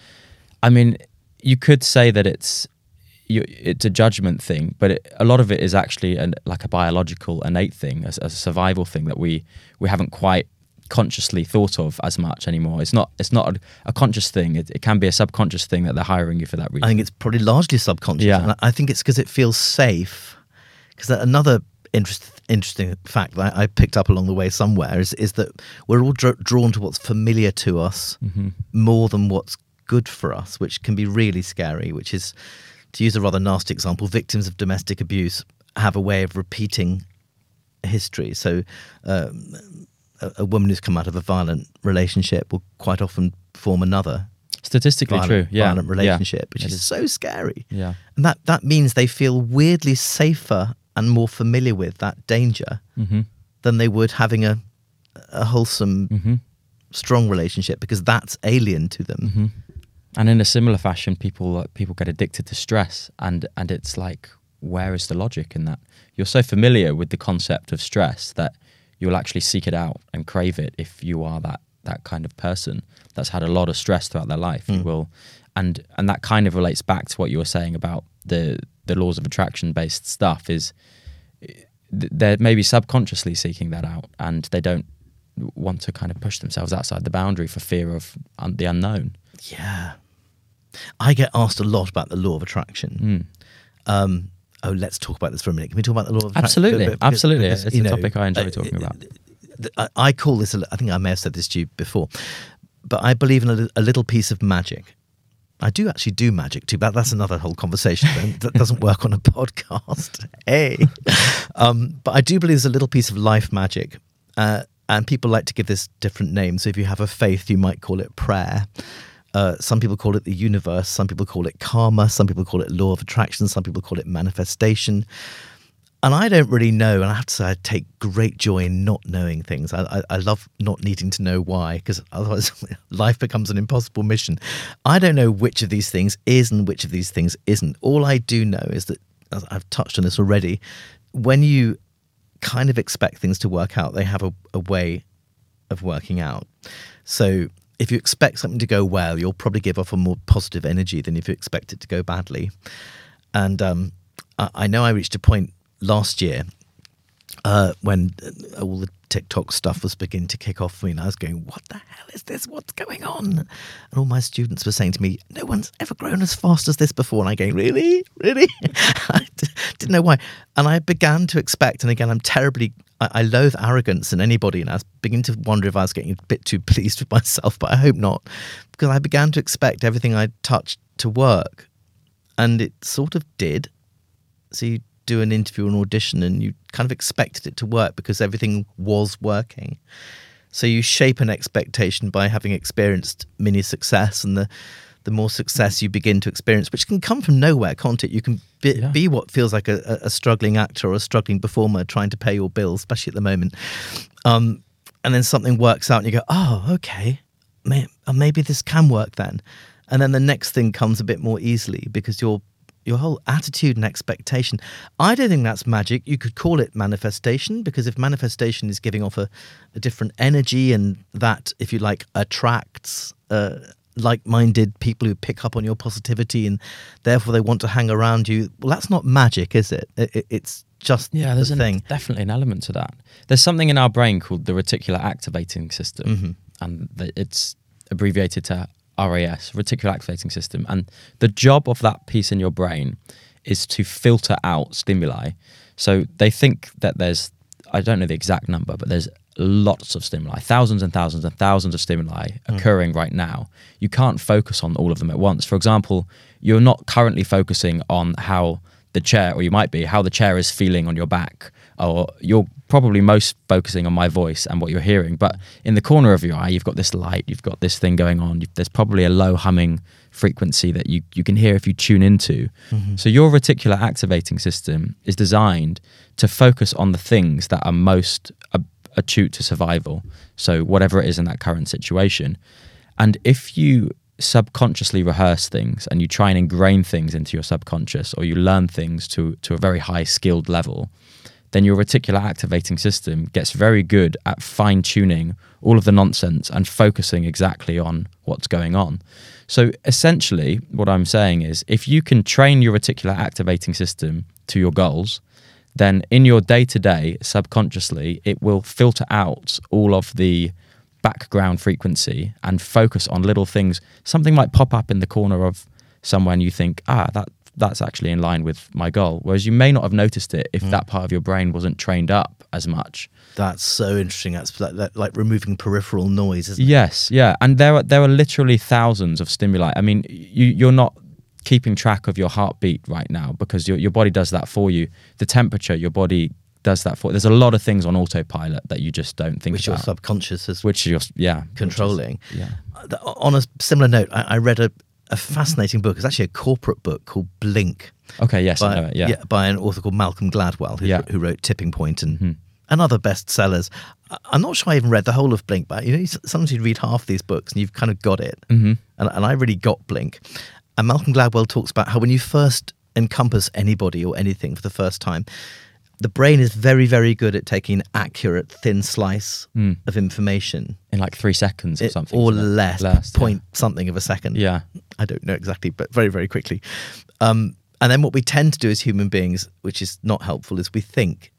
I mean, you could say that it's you, it's a judgment thing, but it, a lot of it is actually an, like a biological innate thing, a, a survival thing that we we haven't quite consciously thought of as much anymore. It's not it's not a, a conscious thing. It, it can be a subconscious thing that they're hiring you for that reason. I think it's probably largely subconscious. Yeah. And I- think it's because it feels safe. Because another interest, interesting fact that I, I picked up along the way somewhere is, is that we're all dr- drawn to what's familiar to us Mm-hmm. more than what's good for us, which can be really scary. Which is, to use a rather nasty example, victims of domestic abuse have a way of repeating history. So, um, a, a woman who's come out of a violent relationship will quite often form another Statistically violent, true. Yeah. violent Yeah. relationship, which It is, is. so scary. Yeah. And that, that means they feel weirdly safer and more familiar with that danger Mm-hmm. than they would having a, a wholesome, Mm-hmm. strong relationship because that's alien to them. hmm And in a similar fashion, people people get addicted to stress, and and it's like, where is the logic in that? You're so familiar with the concept of stress that you'll actually seek it out and crave it if you are that that kind of person that's had a lot of stress throughout their life. You Mm. will, and and that kind of relates back to what you were saying about the the laws of attraction based stuff. Is they're maybe subconsciously seeking that out, and they don't want to kind of push themselves outside the boundary for fear of un- the unknown. Yeah. I get asked a lot about the law of attraction. Mm. Um, oh, let's talk about this for a minute. Can we talk about the law of attraction? Absolutely, Because- absolutely. because, it's a know, topic I enjoy uh, talking about. I- I call this. I think I may have said this to you before, but I believe in a, a little piece of magic. I do actually do magic too, but that's another whole conversation. That- that doesn't work on a [LAUGHS] podcast. Hey. Um, but I do believe there's a little piece of life magic. Uh, and people like to give this different names. So if you have a faith, you might call it prayer. Uh, some people call it the universe. Some people call it karma. Some people call it law of attraction. Some people call it manifestation and I don't really know. And I have to say, I take great joy in not knowing things. I, I, I love not needing to know why, because [LAUGHS] otherwise [LAUGHS] life becomes an impossible mission. I don't know which of these things is and which of these things isn't. All I do know is that, I've touched on this already, when you kind of expect things to work out, they have a, a way of working out. So if you expect something to go well, you'll probably give off a more positive energy than if you expect it to go badly. And um, I, I know I reached a point last year uh, when uh, all the TikTok stuff was beginning to kick off for me, and I was going, "What the hell is this? What's going on?" And all my students were saying to me, "No one's ever grown as fast as this before." And I going, "Really, really?" [LAUGHS] I d- didn't know why, and I began to expect. And again, I'm terribly. I, I loathe arrogance in anybody, and I was beginning to wonder if I was getting a bit too pleased with [LAUGHS] myself, but I hope not, because I began to expect everything I touched to work, and it sort of did. So you do an interview or an audition and you kind of expected it to work because everything was working. So you shape an expectation by having experienced mini success and the the more success you begin to experience, which can come from nowhere, can't it? You can be, Yeah. be what feels like a, a struggling actor or a struggling performer trying to pay your bills, especially at the moment. Um, and then something works out and you go, oh, okay, may, uh, maybe this can work then. And then the next thing comes a bit more easily because your your whole attitude and expectation. I don't think that's magic. You could call it manifestation because if manifestation is giving off a, a different energy and that, if you like, attracts uh, like-minded people who pick up on your positivity and therefore they want to hang around you. Well, that's not magic, is it? it, it- it's just Yeah, the there's an, thing. definitely an element to that. There's something in our brain called the reticular activating system, Mhm. and the, it's abbreviated to RAS, reticular activating system. And the job of that piece in your brain is to filter out stimuli. So they think that there's, I don't know the exact number, but there's lots of stimuli, thousands and thousands and thousands of stimuli mm. occurring right now. You can't focus on all of them at once. For example, you're not currently focusing on how the chair, or you might be, how the chair is feeling on your back, or you're probably most focusing on my voice and what you're hearing. But in the corner of your eye, you've got this light, you've got this thing going on. There's probably a low humming frequency that you, you can hear if you tune into. Mm-hmm. So your reticular activating system is designed to focus on the things that are most attuned to survival. So whatever it is in that current situation. And if you subconsciously rehearse things and you try and ingrain things into your subconscious or you learn things to, to a very high skilled level, then your reticular activating system gets very good at fine tuning all of the nonsense and focusing exactly on what's going on. So essentially, what I'm saying is if you can train your reticular activating system to your goals, then in your day to day, subconsciously, it will filter out all of the background frequency and focus on little things. Something might pop up in the corner of somewhere and you think, ah, that that's actually in line with my goal. Whereas you may not have noticed it if that part of your brain wasn't trained up as much. That's so interesting. That's like, like, like removing peripheral noise, isn't it? Yes, yeah, and there are there are literally thousands of stimuli. I mean, you you're not keeping track of your heartbeat right now because your your body does that for you. The temperature, your body does that for. There's a lot of things on autopilot that you just don't think Which your subconscious is which you're yeah which is- controlling. yeah. Uh, On a similar note, I, I read a, a fascinating book. It's actually a corporate book called Blink. Okay. Yes. I by, know it. Yeah. by an author called Malcolm Gladwell, who, Yeah. who wrote Tipping Point and Mhm. and other bestsellers. I'm not sure I even read the whole of Blink, but you know, sometimes you read half these books and you've kind of got it. hmm And, and I really got Blink. And Malcolm Gladwell talks about how when you first encompass anybody or anything for the first time, the brain is very, very good at taking an accurate, thin slice Mm. of information. In like three seconds or It- something. or less, Less, yeah. point something of a second. Yeah. I don't know exactly, but very, very quickly. Um, and then what we tend to do as human beings, which is not helpful, is we think.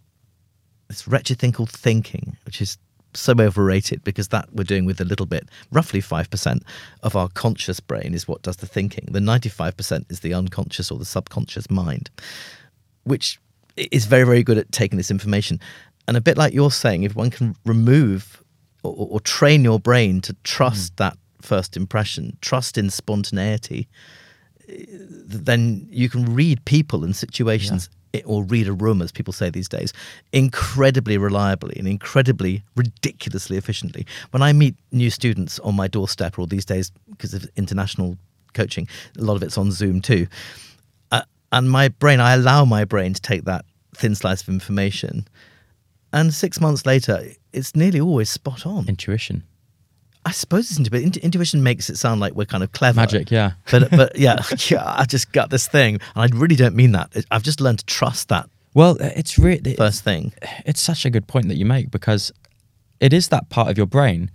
This wretched thing called thinking, which is so overrated because that we're doing with a little bit, roughly 5% of our conscious brain is what does the thinking. The 95% is the unconscious or the subconscious mind, which is very, very good at taking this information. And a bit like you're saying, if one can remove or, or train your brain to trust mm. that first impression, trust in spontaneity, then you can read people and situations yeah. or read a room, as people say these days, incredibly reliably and incredibly ridiculously efficiently. When I meet new students on my doorstep, or these days because of international coaching, a lot of it's on Zoom too. And my brain, I allow my brain to take that thin slice of information, and six months later, it's nearly always spot on. Intuition. I suppose it's intuition. Intuition makes it sound like we're kind of clever. Magic, yeah. But but [LAUGHS] yeah, yeah. I just got this thing, and I really don't mean that. I've just learned to trust that. Well, it's really first thing. It's such a good point that you make because it is that part of your brain.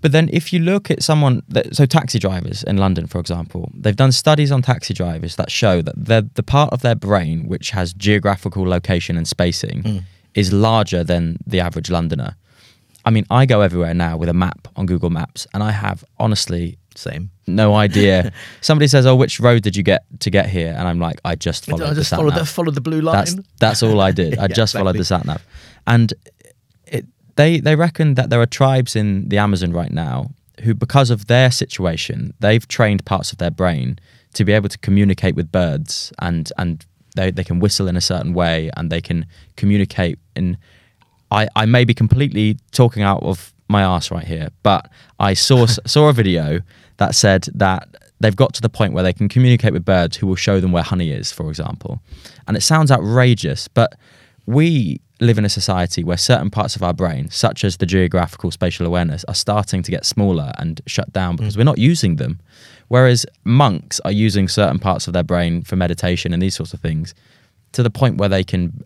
But then, if you look at someone, that, so taxi drivers in London, for example, they've done studies on taxi drivers that show that the part of their brain which has geographical location and spacing mm. is larger than the average Londoner. I mean, I go everywhere now with a map on Google Maps, and I have honestly same no idea. [LAUGHS] Somebody says, "Oh, which road did you get to get here?" And I'm like, "I just followed I just the followed the, followed the blue line." That's that's all I did. [LAUGHS] I yeah, just exactly. followed the sat nav, and they they reckon that there are tribes in the Amazon right now who, because of their situation, they've trained parts of their brain to be able to communicate with birds and and they, they can whistle in a certain way and they can communicate in I, I may be completely talking out of my ass right here, but I saw [LAUGHS] saw a video that said that they've got to the point where they can communicate with birds who will show them where honey is, for example. And it sounds outrageous, but we live in a society where certain parts of our brain, such as the geographical spatial awareness, are starting to get smaller and shut down because mm. we're not using them. Whereas monks are using certain parts of their brain for meditation and these sorts of things to the point where they can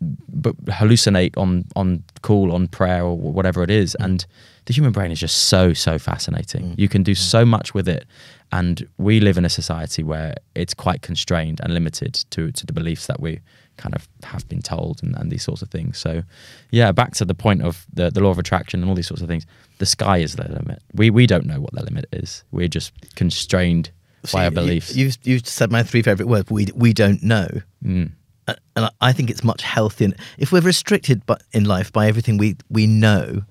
but hallucinate on on call on prayer or whatever it is mm. and the human brain is just so so fascinating mm. you can do mm. so much with it and we live in a society where it's quite constrained and limited to to the beliefs that we kind of have been told and, and these sorts of things. So yeah back to the point of the, the law of attraction and all these sorts of things the sky is the limit. We we don't know what the limit is. We're just constrained so by our beliefs. you, you, you said my three favorite words we we don't know. Mm. And I think it's much healthier. If we're restricted by, in life by everything we we know.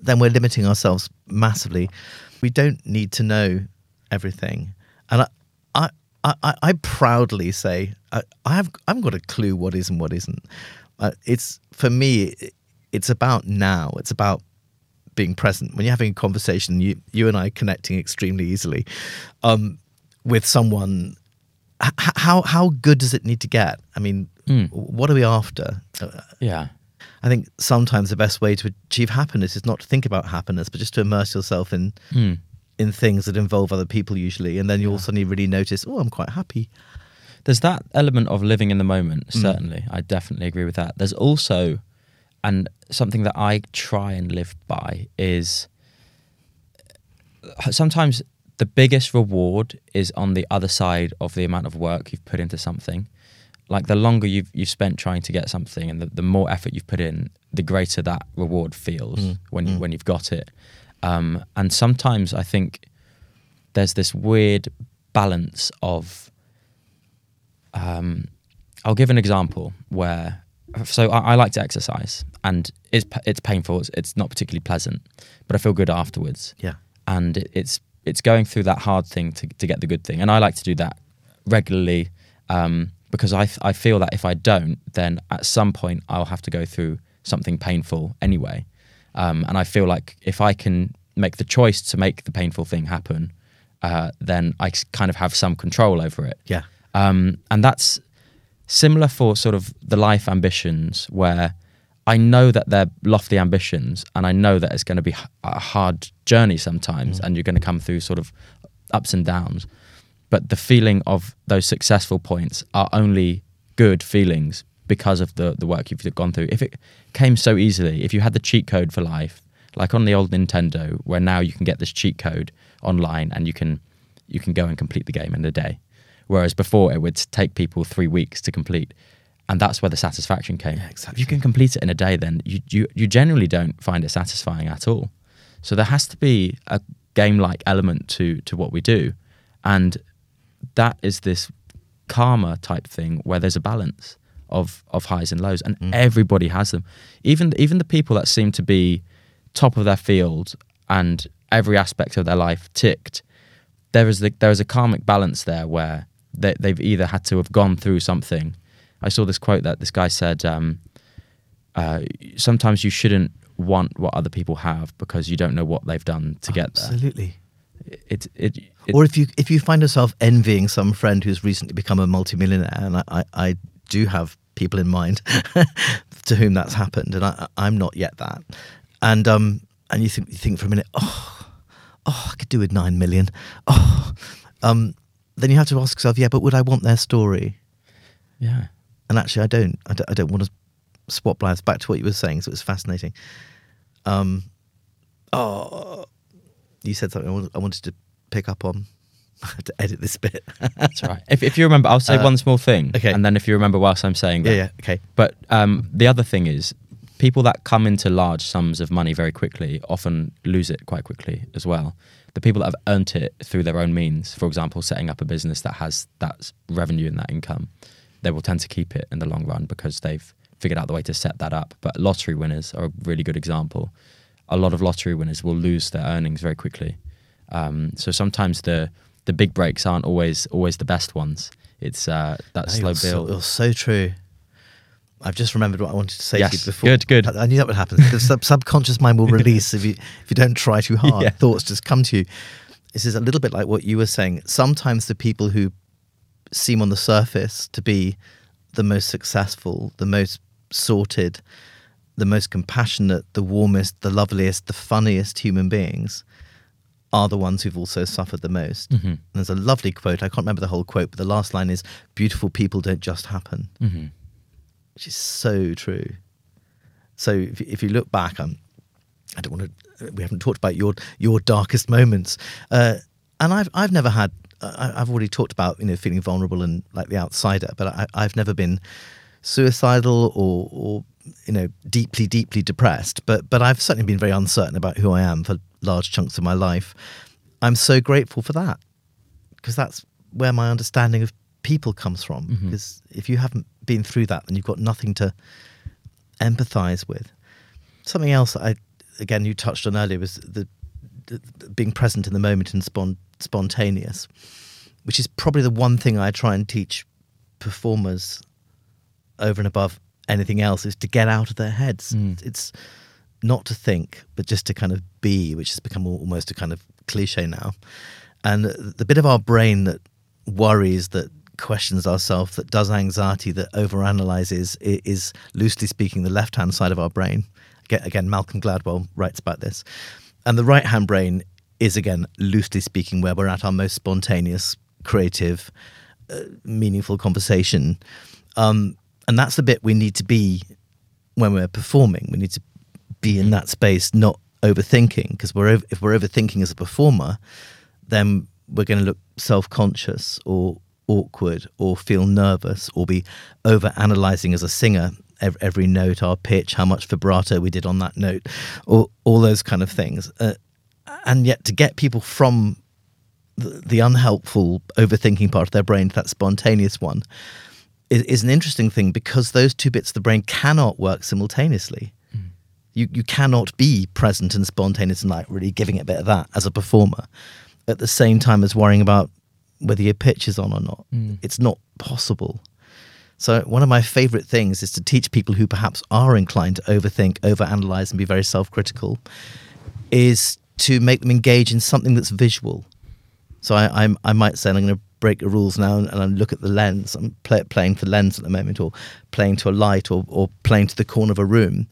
Then we're limiting ourselves massively. We don't need to know everything, and I, I, I, I proudly say I, I have I haven't got a clue what is and what isn't. Uh, it's for me, it's about now. It's about being present. When you're having a conversation, you you and I connecting extremely easily um, with someone how how good does it need to get? I mean, mm. what are we after? Yeah. I think sometimes the best way to achieve happiness is not to think about happiness, but just to immerse yourself in mm. In things that involve other people usually, and then you yeah. suddenly really notice, oh, I'm quite happy. There's that element of living in the moment. Hmm. Certainly, mm. I definitely agree with that. There's also, and something that I try and live by is sometimes the biggest reward is on the other side of the amount of work you've put into something. Like the longer you've you've spent trying to get something, and the, the more effort you've put in, the greater that reward feels mm. when you, mm. when you've got it. Um, and sometimes I think there's this weird balance of. Um, I'll give an example where so I, I, like to exercise and it's it's painful it's, it's, not particularly pleasant but i feel good afterwards yeah and it, it's it's going through that hard thing to, to get the good thing. And I like to do that regularly um, because I, I feel that if I don't, then at some point I'll have to go through something painful anyway. Um, and I feel like if I can make the choice to make the painful thing happen, uh, then I kind of have some control over it. Yeah. Um, and that's similar for sort of the life ambitions where I know that they're lofty ambitions, and I know that it's going to be a hard journey sometimes, mm. and you're going to come through sort of ups and downs. But the feeling of those successful points are only good feelings because of the the work you've gone through. If it came so easily, if you had the cheat code for life, like on the old Nintendo, where now you can get this cheat code online and you can you can go and complete the game in a day, whereas before it would take people three weeks to complete and that's where the satisfaction came. Yeah, If you can complete it in a day, then you you, you generally don't find it satisfying at all. So there has to be a game-like element to to what we do, and that is this karma type thing where there's a balance of of highs and lows, and everybody has them. Even even the people that seem to be top of their field and every aspect of their life ticked, there is the, there is a karmic balance there where they, they've either had to have gone through something. I saw this quote that this guy said, um, uh, "Sometimes you shouldn't want what other people have because you don't know what they've done to get there." Absolutely. It, it, it, or if you if you find yourself envying some friend who's recently become a multimillionaire, and I, I do have people in mind [LAUGHS] to whom that's happened, and I, I'm not yet that, and um and you think you think for a minute, oh, oh, I could do with nine million, oh, um, then you have to ask yourself, yeah, but would I want their story? yeah. And actually, I don't. I don't, I don't want to swap lives. Back to what you were saying, so it was fascinating. Um, oh, you said something I wanted to pick up on. I [LAUGHS] had to edit this bit. That's right. If, if you remember, I'll say Uh, one small thing, okay. and then if you remember whilst I'm saying that, yeah, yeah, okay. But um, the other thing is, people that come into large sums of money very quickly often lose it quite quickly as well. The people that have earned it through their own means, for example, setting up a business that has that revenue and that income, they will tend to keep it in the long run because they've figured out the way to set that up. But lottery winners are a really good example. A lot of lottery winners will lose their earnings very quickly. Um, so sometimes the the big breaks aren't always always the best ones. It's uh, that No, slow you're so, build. you're so true. I've just remembered what I wanted to say to you before. good, good. I, I knew that would happen. The sub- subconscious mind will [LAUGHS] release if you if you don't try too hard. Yeah. Thoughts just come to you. This is a little bit like what you were saying. Sometimes the people who seem on the surface to be the most successful, the most sorted, the most compassionate, the warmest, the loveliest, the funniest human beings are the ones who've also suffered the most. Mhm. And there's a lovely quote. I can't remember the whole quote, but the last line is "Beautiful people don't just happen," Mhm. which is so true. So if, if you look back, um, I don't want to. We haven't talked about your your darkest moments, uh, and I've I've never had. I, I've already talked about you know feeling vulnerable and like the outsider, but I, I've never been suicidal or or you know deeply deeply depressed. But but I've certainly been very uncertain about who I am for large chunks of my life. I'm so grateful for that because that's where my understanding of people comes from. Mhm. Because if you haven't been through that, then you've got nothing to empathize with. Something else that I, again, you touched on earlier was the, the, the being present in the moment and spon- spontaneous, which is probably the one thing I try and teach performers over and above anything else is to get out of their heads. Mm. It's not to think, but just to kind of be, which has become almost a kind of cliche now. And the bit of our brain that worries, that questions ourselves, that does anxiety, that overanalyzes, i- is loosely speaking the left hand side of our brain. Again, again, Malcolm Gladwell writes about this. And the right hand brain is, again, loosely speaking, where we're at our most spontaneous, creative, uh, meaningful conversation. Um, and that's the bit we need to be when we're performing. We need to be in that space, not overthinking, because we're over, if we're overthinking as a performer, then we're going to look self-conscious or awkward or feel nervous or be over analyzing as a singer every, every note our pitch how much vibrato we did on that note or all those kind of things. Uh, and yet to get people from the, the unhelpful overthinking part of their brain to that spontaneous one is, is an interesting thing because those two bits of the brain cannot work simultaneously you you cannot be present and spontaneous and like really giving it a bit of that as a performer at the same time as worrying about whether your pitch is on or not. Mm. It's not possible. So one of my favorite things is to teach people who perhaps are inclined to overthink, overanalyze, and be very self-critical, is to make them engage in something that's visual. So I, I'm, I might say, I'm going to break the rules now and, and I look at the lens. I'm play, playing to the lens at the moment, or playing to a light, or, or playing to the corner of a room.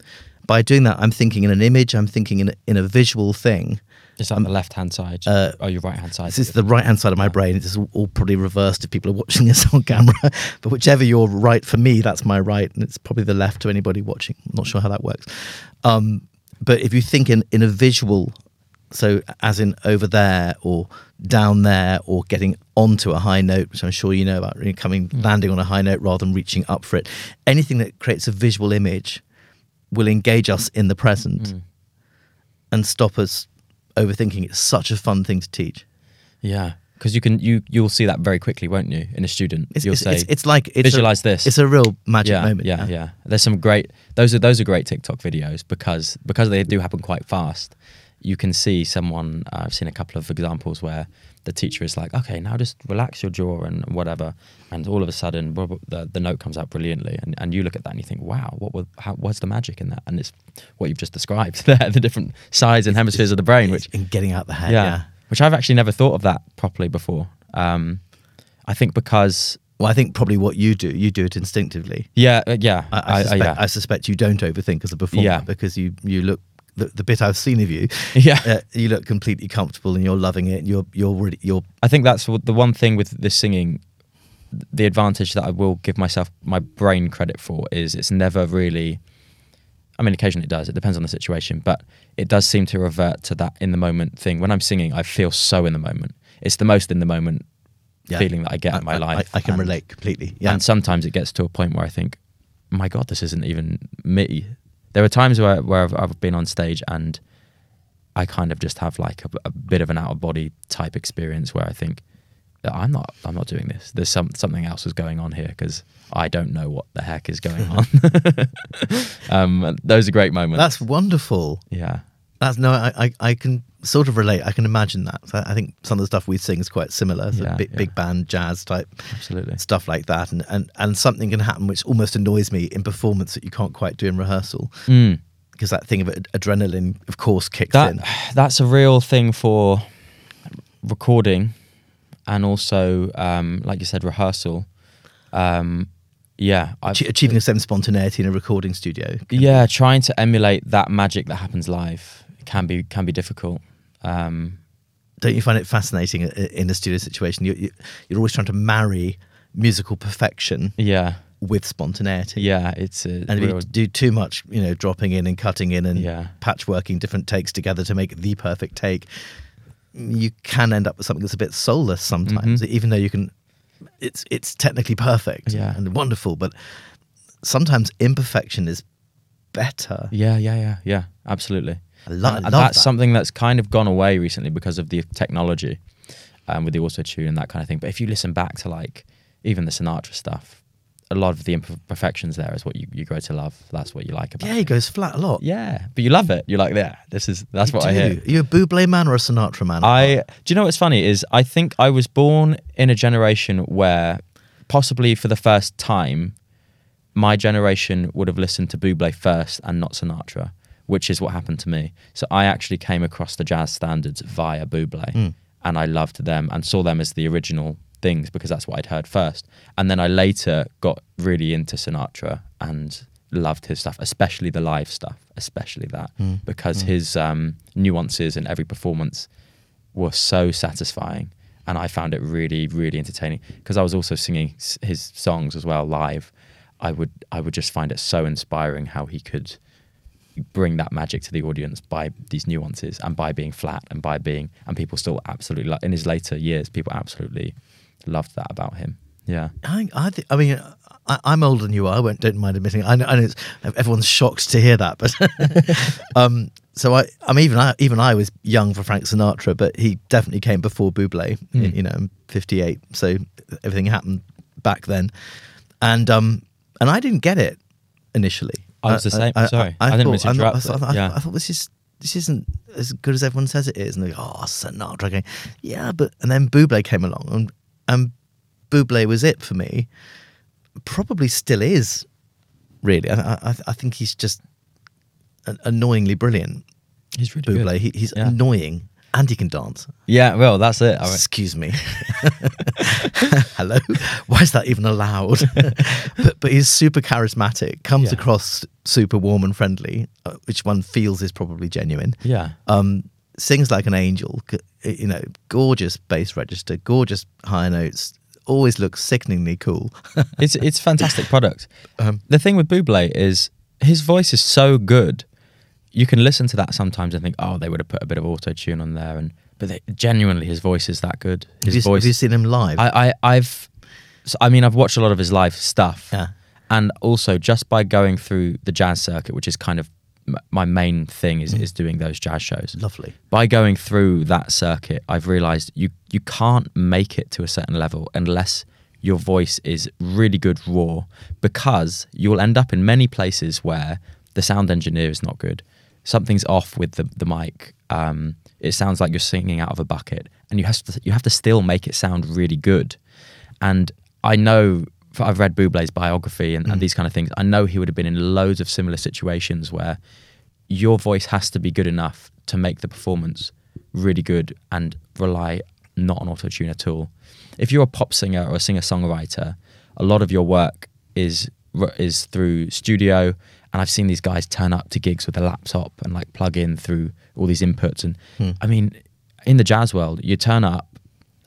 By doing that, I'm thinking in an image. I'm thinking in a, in a visual thing. Is that the left hand side uh, or your right hand side? This is the right hand side of my brain. It's all, all probably reversed if people are watching [LAUGHS] this on camera. but whichever you're right for me, that's my right, and it's probably the left to anybody watching. I'm not sure how that works. Um, but if you think in, in a visual So, as in over there or down there or getting onto a high note, which I'm sure you know about, really coming, landing on a high note rather than reaching up for it. Anything that creates a visual image will engage us in the present hmm. and stop us overthinking. It's such a fun thing to teach. Yeah, because you can you you'll see that very quickly, won't you? In a student, It's, you'll it's, say it's, it's like it's visualize a, this. It's a real magic yeah, moment. Yeah, yeah, There's some great those are those are great TikTok videos because because they do happen quite fast. You can see someone. I've seen a couple of examples where the teacher is like, "Okay, now just relax your jaw and whatever," and all of a sudden the the note comes out brilliantly, and, and you look at that and you think, "Wow, what was how, what's the magic in that?" And it's what you've just described [LAUGHS] there, the different sides and hemispheres of the brain, which in getting out the head. yeah, yeah. which I've actually never thought of that properly before. Um, I think because Well, I think probably what you do, you do it instinctively. yeah, uh, yeah, I, I, suspect, yeah. I suspect you don't overthink as a performer Yeah. because you you look the, the bit I've seen of you. Yeah. uh, you look completely comfortable and you're loving it. You're you're really you're I think that's the one thing with the singing. The advantage that I will give myself my brain credit for is it's never really. I mean, occasionally it does. It depends on the situation, but it does seem to revert to that in the moment thing. When I'm singing, I feel so in the moment. It's the most in the moment yeah. feeling that I get I, in my I- life. I, I can And- relate completely. Yeah. And sometimes it gets to a point where I think, my God, this isn't even me. There are times where, where I've, I've been on stage and I kind of just have like a, a bit of an out of body type experience where I think, that I'm not, I'm not doing this. There's some something else is going on here because I don't know what the heck is going [LAUGHS] on. [LAUGHS] um, those are great moments. That's wonderful. yeah, That's no, I, I, I can sort of relate. I can imagine that. So I think some of the stuff we sing is quite similar. So Yeah, big, yeah. big band, jazz type absolutely. stuff like that. And, and and something can happen which almost annoys me in performance that you can't quite do in rehearsal Mm. because that thing of ad- adrenaline, of course, kicks that in. [SIGHS] that's a real thing for recording and also um, like you said rehearsal um, yeah I've, achieving a certain spontaneity in a recording studio. yeah trying to emulate that magic that happens live can be can be difficult um, Don't you find it fascinating in a studio situation? You, you, you're always trying to marry musical perfection yeah with spontaneity. yeah it's a And if you do too much, you know, dropping in and cutting in and Yeah. patchworking different takes together to make the perfect take, you can end up with something that's a bit soulless sometimes, even though you can. It's it's technically perfect Mm-hmm. Yeah. and wonderful, but sometimes imperfection is better. yeah yeah yeah yeah absolutely lo- And- I and love that's that. something that's kind of gone away recently because of the technology um, with the auto tune and that kind of thing. But if you listen back to like even the Sinatra stuff, a lot of the imperfections there is what you, you grow to love. That's what you like about Yeah, he it. goes flat a lot. Yeah, but you love it. You're like, yeah, this is that's what I hear. Are you a Buble man or a Sinatra man? I do you know what's funny is I think I was born in a generation where possibly for the first time my generation would have listened to Buble first and not Sinatra, which is what happened to me. So I actually came across the jazz standards via Buble hmm. and I loved them and saw them as the original things because that's what I'd heard first. And then I later got really into Sinatra and loved his stuff, especially the live stuff, especially that hmm. because hmm. his um, nuances in every performance were so satisfying and I found it really really entertaining. Because I was also singing his songs as well live. I would I would just find it so inspiring how he could bring that magic to the audience by these nuances and by being flat and by being and people still absolutely lo- in his later years people absolutely loved that about him yeah I, I, think, I mean, I, I'm older than you are. I won't, don't mind admitting. I know, I know it's, everyone's shocked to hear that, but [LAUGHS] um, so I, I'm even I, even I was young for Frank Sinatra, but he definitely came before Buble. in- You know, 58, so everything happened back then, and um, and I didn't get it initially. I was the same. Sorry. I didn't mean to I'm not- interrupt, I, thought, I, yeah. thought, I thought this is. This isn't as good as everyone says it is, and they go, "Oh, Sinatra." Going, yeah, but and then Buble came along, and and Buble was it for me. Probably still is, really. I, I, I think he's just annoyingly brilliant. he's really Buble, good he, he's Yeah. annoying, and he can dance. yeah well that's it I went- Excuse me. [LAUGHS] [LAUGHS] Hello. Why is that even allowed? [LAUGHS] but but he's super charismatic. Comes Yeah. across super warm and friendly, uh, which one feels is probably genuine. yeah Um, sings like an angel. You know, gorgeous bass register, gorgeous high notes. Always looks sickeningly cool. it's it's fantastic product. Um, the thing with Buble is his voice is so good. You can listen to that sometimes and think, oh, they would have put a bit of auto tune on there, and but they, genuinely, his voice is that good. Have His you, voice. have you seen him live? I, I I've, so, I mean, I've watched a lot of his live stuff, Yeah. and also just by going through the jazz circuit, which is kind of m- my main thing, Mm. is is doing those jazz shows. Lovely. By going through that circuit, I've realised you you can't make it to a certain level unless your voice is really good raw, because you'll end up in many places where the sound engineer is not good. Something's off with the the mic. Um, it sounds like you're singing out of a bucket, and you have to you have to still make it sound really good. And I know I've read Bublé's biography and, and these kind of things. I know he would have been in loads of similar situations where your voice has to be good enough to make the performance really good and rely not on auto tune at all. If you're a pop singer or a singer songwriter, a lot of your work is is through studio, and I've seen these guys turn up to gigs with a laptop and like plug in through all these inputs. And hmm. I mean, in the jazz world, you turn up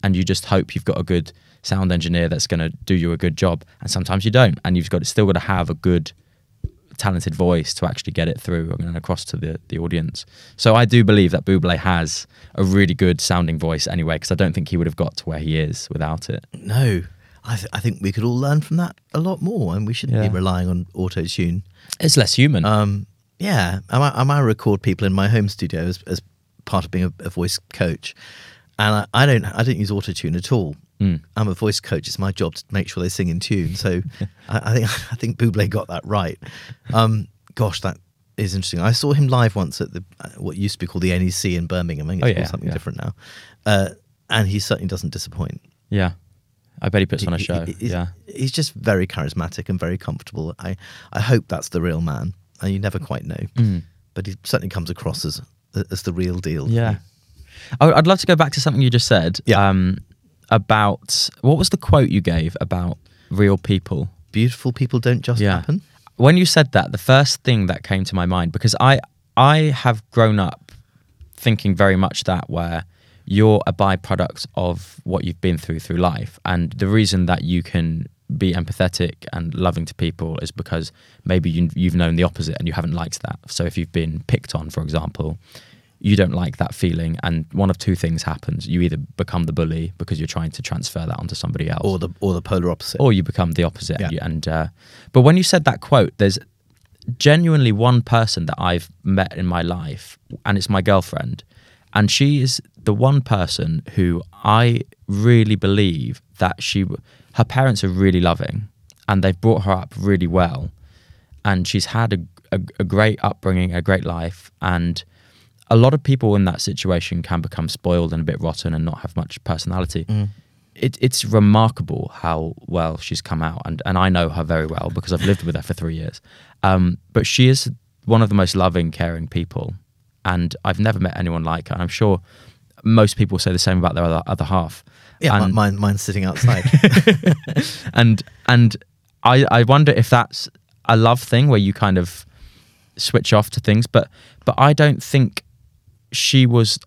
and you just hope you've got a good sound engineer that's going to do you a good job, and sometimes you don't, and you've got still got to have a good talented voice to actually get it through and across to the, the audience. So I do believe that Buble has a really good sounding voice anyway, because I don't think he would have got to where he is without it. No, I, th- I think we could all learn from that a lot more, and we shouldn't Yeah. be relying on auto tune. It's less human. Um, yeah, I, might- I might record people in my home studio as, as part of being a, a voice coach, and I, I don't I don't use auto tune at all. Mm. I'm a voice coach. It's my job to make sure they sing in tune. So [LAUGHS] I, I think [LAUGHS] I think Buble got that right. Um, gosh, that is interesting. I saw him live once at the uh, what used to be called the NEC in Birmingham. I think it's Oh, called yeah, something yeah. different now, uh, and he certainly doesn't disappoint. yeah. I bet he puts on a show. he- he's, yeah. he's just very charismatic and very comfortable. I, I hope that's the real man. And you never quite know, Mm. but he certainly comes across as as the real deal. Yeah. I- I'd love to go back to something you just said. Yeah. Um, about what was the quote you gave about real people? beautiful people don't just Yeah. happen. When you said that, the first thing that came to my mind because I I have grown up thinking very much that where you're a byproduct of what you've been through through life, and the reason that you can be empathetic and loving to people is because maybe you, you've known the opposite and you haven't liked that. So if you've been picked on, for example, you don't like that feeling, and one of two things happens: you either become the bully because you're trying to transfer that onto somebody else, Or the or the polar opposite. or you become the opposite. Yeah. And, and uh, but when you said that quote, there's genuinely one person that I've met in my life, and it's my girlfriend, and she is the one person who I really believe that she, her parents are really loving, and they've brought her up really well, and she's had a, a, a great upbringing, a great life, and a lot of people in that situation can become spoiled and a bit rotten and not have much personality. It, it's remarkable how well she's come out, and, and I know her very well because I've lived with her for three years. Um, but she is one of the most loving, caring people, and I've never met anyone like her. And I'm sure most people say the same about their other, other half. yeah, and, mine mine's sitting outside. [LAUGHS] [LAUGHS] and and I I wonder if that's a love thing where you kind of switch off to things, but but I don't think she was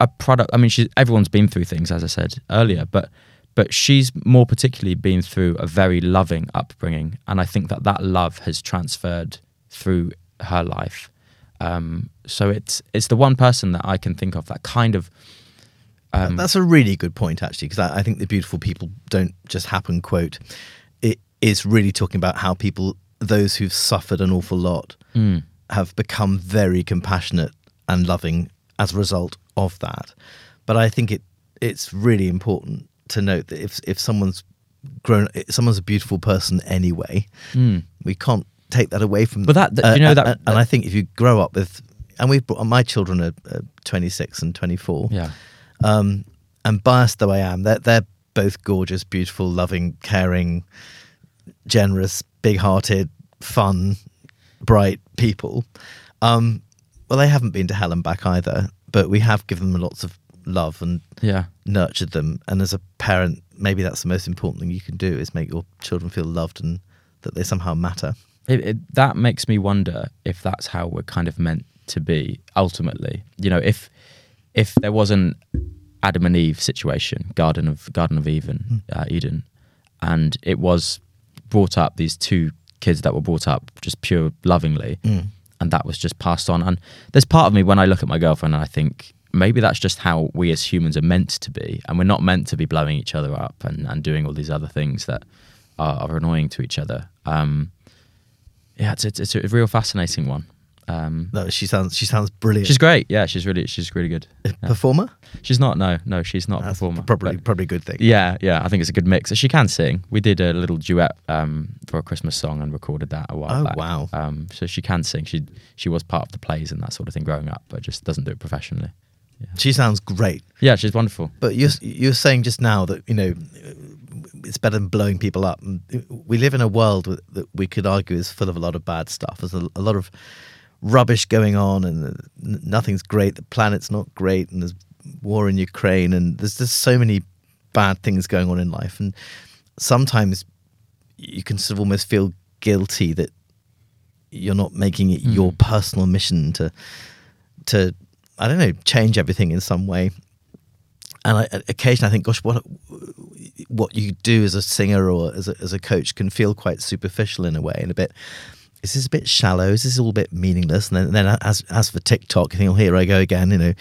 a product. I mean, she everyone's been through things, as I said earlier, but but she's more particularly been through a very loving upbringing, and I think that that love has transferred through her life. Um, so it's it's the one person that I can think of that kind of um, That's a really good point, actually, because I, I think the beautiful people don't just happen quote. It is really talking about how people, those who've suffered an awful lot, Mm. have become very compassionate and loving as a result of that. But I think it it's really important to note that if if someone's grown, if someone's a beautiful person anyway, Mm. we can't take that away from But that- them. that- you know Uh, that- and, and I think if you grow up with, and we've brought my children are, are 26 and 24 yeah. um, and biased though I am, they're, they're both gorgeous, beautiful, loving, caring, generous, big hearted, fun, bright people. Um, well, they haven't been to hell and back either, but we have given them lots of love and Yeah. nurtured them. And as a parent, maybe that's the most important thing you can do is make your children feel loved and that they somehow matter. it, it, that makes me wonder if that's how we're kind of meant to be ultimately. You know, if if there was an Adam and Eve situation, Garden of Garden of Eden, uh, Eden, and it was brought up these two kids that were brought up just pure lovingly, Mm. and that was just passed on. And there's part of me when I look at my girlfriend and I think maybe that's just how we as humans are meant to be, and we're not meant to be blowing each other up and, and doing all these other things that are, are annoying to each other. Um, yeah, it's, it's it's a real fascinating one. Um, No, she sounds she sounds brilliant. she's great. Yeah, she's really she's really good. Yeah. performer. She's not. No, no, she's not a performer. probably probably a good thing. yeah, yeah. I think it's a good mix. She can sing. We did a little duet um, for a Christmas song and recorded that a while back. Oh, back. wow. Um, so she can sing. She she was part of the plays and that sort of thing growing up, but just doesn't do it professionally. She sounds great. Yeah, she's wonderful. But you're you're saying just now that you know it's better than blowing people up. We live in a world that we could argue is full of a lot of bad stuff. There's a, a lot of rubbish going on, and nothing's great. The planet's not great, and there's war in Ukraine, and there's just so many bad things going on in life. And sometimes you can sort of almost feel guilty that you're not making it your mm. personal mission to to I don't know change everything in some way. And I, occasionally I think, gosh, what what you do as a singer or as a, as a coach can feel quite superficial in a way and a bit. Is this a bit shallow? Is this all a bit meaningless? And then, then as as for TikTok, you think, oh, here I go again. You know,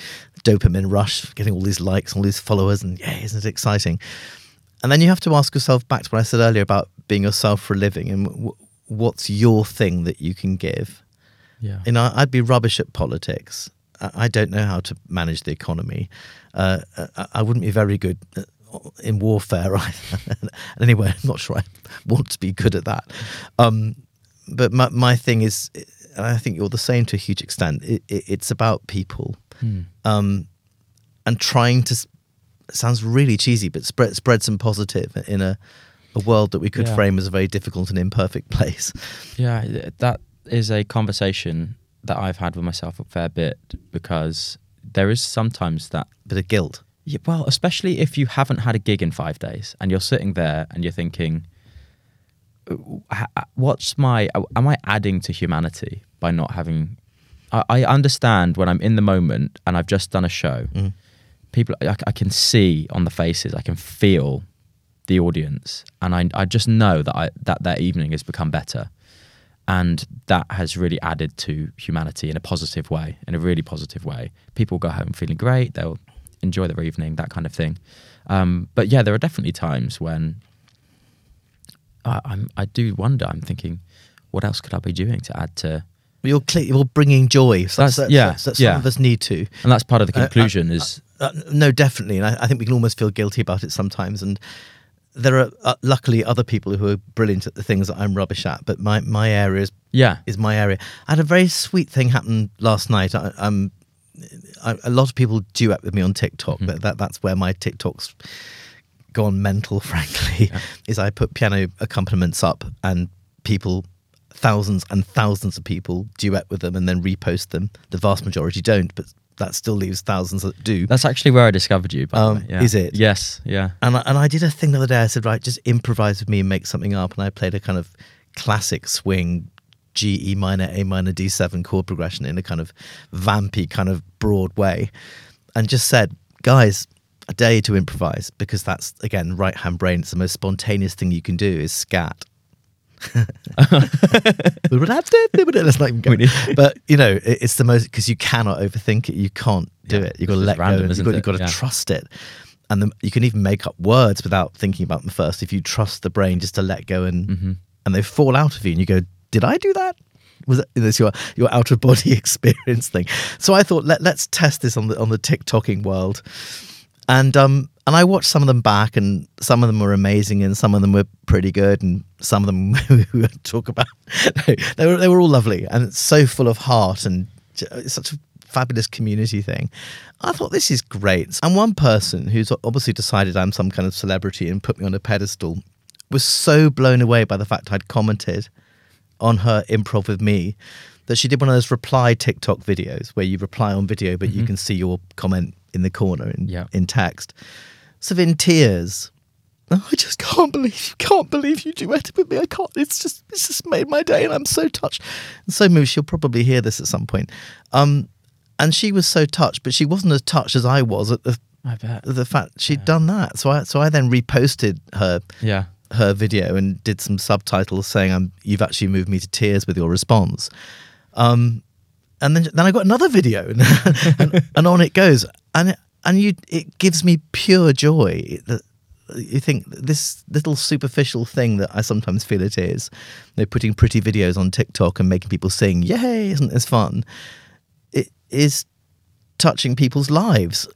dopamine rush, getting all these likes, all these followers, and yeah, isn't it exciting? And then you have to ask yourself back to what I said earlier about being yourself for a living and w- what's your thing that you can give. Yeah. You know, I'd be rubbish at politics. I don't know how to manage the economy. Uh, I- I wouldn't be very good in warfare [LAUGHS] either. [LAUGHS] anyway, I'm not sure I want to be good at that. Um, but my, my thing is, and I think you're the same to a huge extent, it, it, it's about people Hmm. um, and trying to, sounds really cheesy, but spread, spread some positive in a, a world that we could Yeah. frame as a very difficult and imperfect [LAUGHS] place. Yeah, that is a conversation that I've had with myself a fair bit because there is sometimes that. Bit of guilt. Yeah, well, especially if you haven't had a gig in five days and you're sitting there and you're thinking, "Uh, h- h- what's my, am I adding to humanity by not having, I, I understand when I'm in the moment and I've just done a show, Mm. people, I, I can see on the faces, I can feel the audience and I, I just know that I, that that evening has become better. And that has really added to humanity in a positive way, in a really positive way. People go home feeling great, they'll enjoy their evening, that kind of thing. Um, but yeah, there are definitely times when I, I'm, I do wonder, I'm thinking, what else could I be doing to add to. You're, cle you're bringing joy. So That's- so- yeah, so some yeah. of us need to. And that's part of the Uh, uh, conclusion is. Uh, no, definitely, and I, I think we can almost feel guilty about it sometimes. And there are uh, luckily other people who are brilliant at the things that I'm rubbish at. But my my area is Yeah. is my area. I had a very sweet thing happen last night. I, um, I, a lot of people duet with me on TikTok, Mm-hmm. but that that's where my TikToks gone mental. [LAUGHS] Frankly, is I put piano accompaniments up and people. Thousands and thousands of people duet with them and then repost them. The vast majority don't, but that still leaves thousands that do. That's actually where I discovered you. By Um, the way. Yeah. is it? Yes. Yeah. And I, and I did a thing the other day. I said, right, just improvise with me and make something up. And I played a kind of classic swing G, E minor, A minor, D7 chord progression in a kind of vampy, kind of broad way. And just said, guys, I day to improvise because that's, again, right hand brain. It's the most spontaneous thing you can do is scat. [LAUGHS] Let's not even go. But you know, it, it's the most because you cannot overthink it. You can't do Yeah, it. You've got to let random, go. You've got, you've got to Yeah. trust it. And the, you can even make up words without thinking about them first. If you trust the brain just to let go and Mm-hmm. and they fall out of you, and you go, "Did I do that?" Was it this your your out of body [LAUGHS] experience thing? So I thought let let's test this on the on the TikToking world, and um and I watched some of them back, and some of them were amazing, and some of them were pretty good, and some of them [LAUGHS] we talk about. [LAUGHS] they were they were all lovely, and it's so full of heart, and such a fabulous community thing. I thought this is great, and one person who's obviously decided I'm some kind of celebrity and put me on a pedestal was so blown away by the fact I'd commented on her improv with me that she did one of those reply TikTok videos where you reply on video, but you can see your comment in the corner in, Yeah. in text. So in tears. "Oh, I just can't believe you can't believe you duetted with me. I can't. It's just it's just made my day, and I'm so touched and so moved. She'll probably hear this at some point. Um, and she was so touched, but she wasn't as touched as I was at the the fact she'd done that. So I so I then reposted her Yeah. her video and did some subtitles saying, "I'm you've actually moved me to tears with your response." Um, and then then I got another video, [LAUGHS] and, and, and on it goes, and and you it gives me pure joy that you think this little superficial thing that I sometimes feel it is, they're putting pretty videos on TikTok and making people sing, "Yay! Isn't this fun?" It is touching people's lives,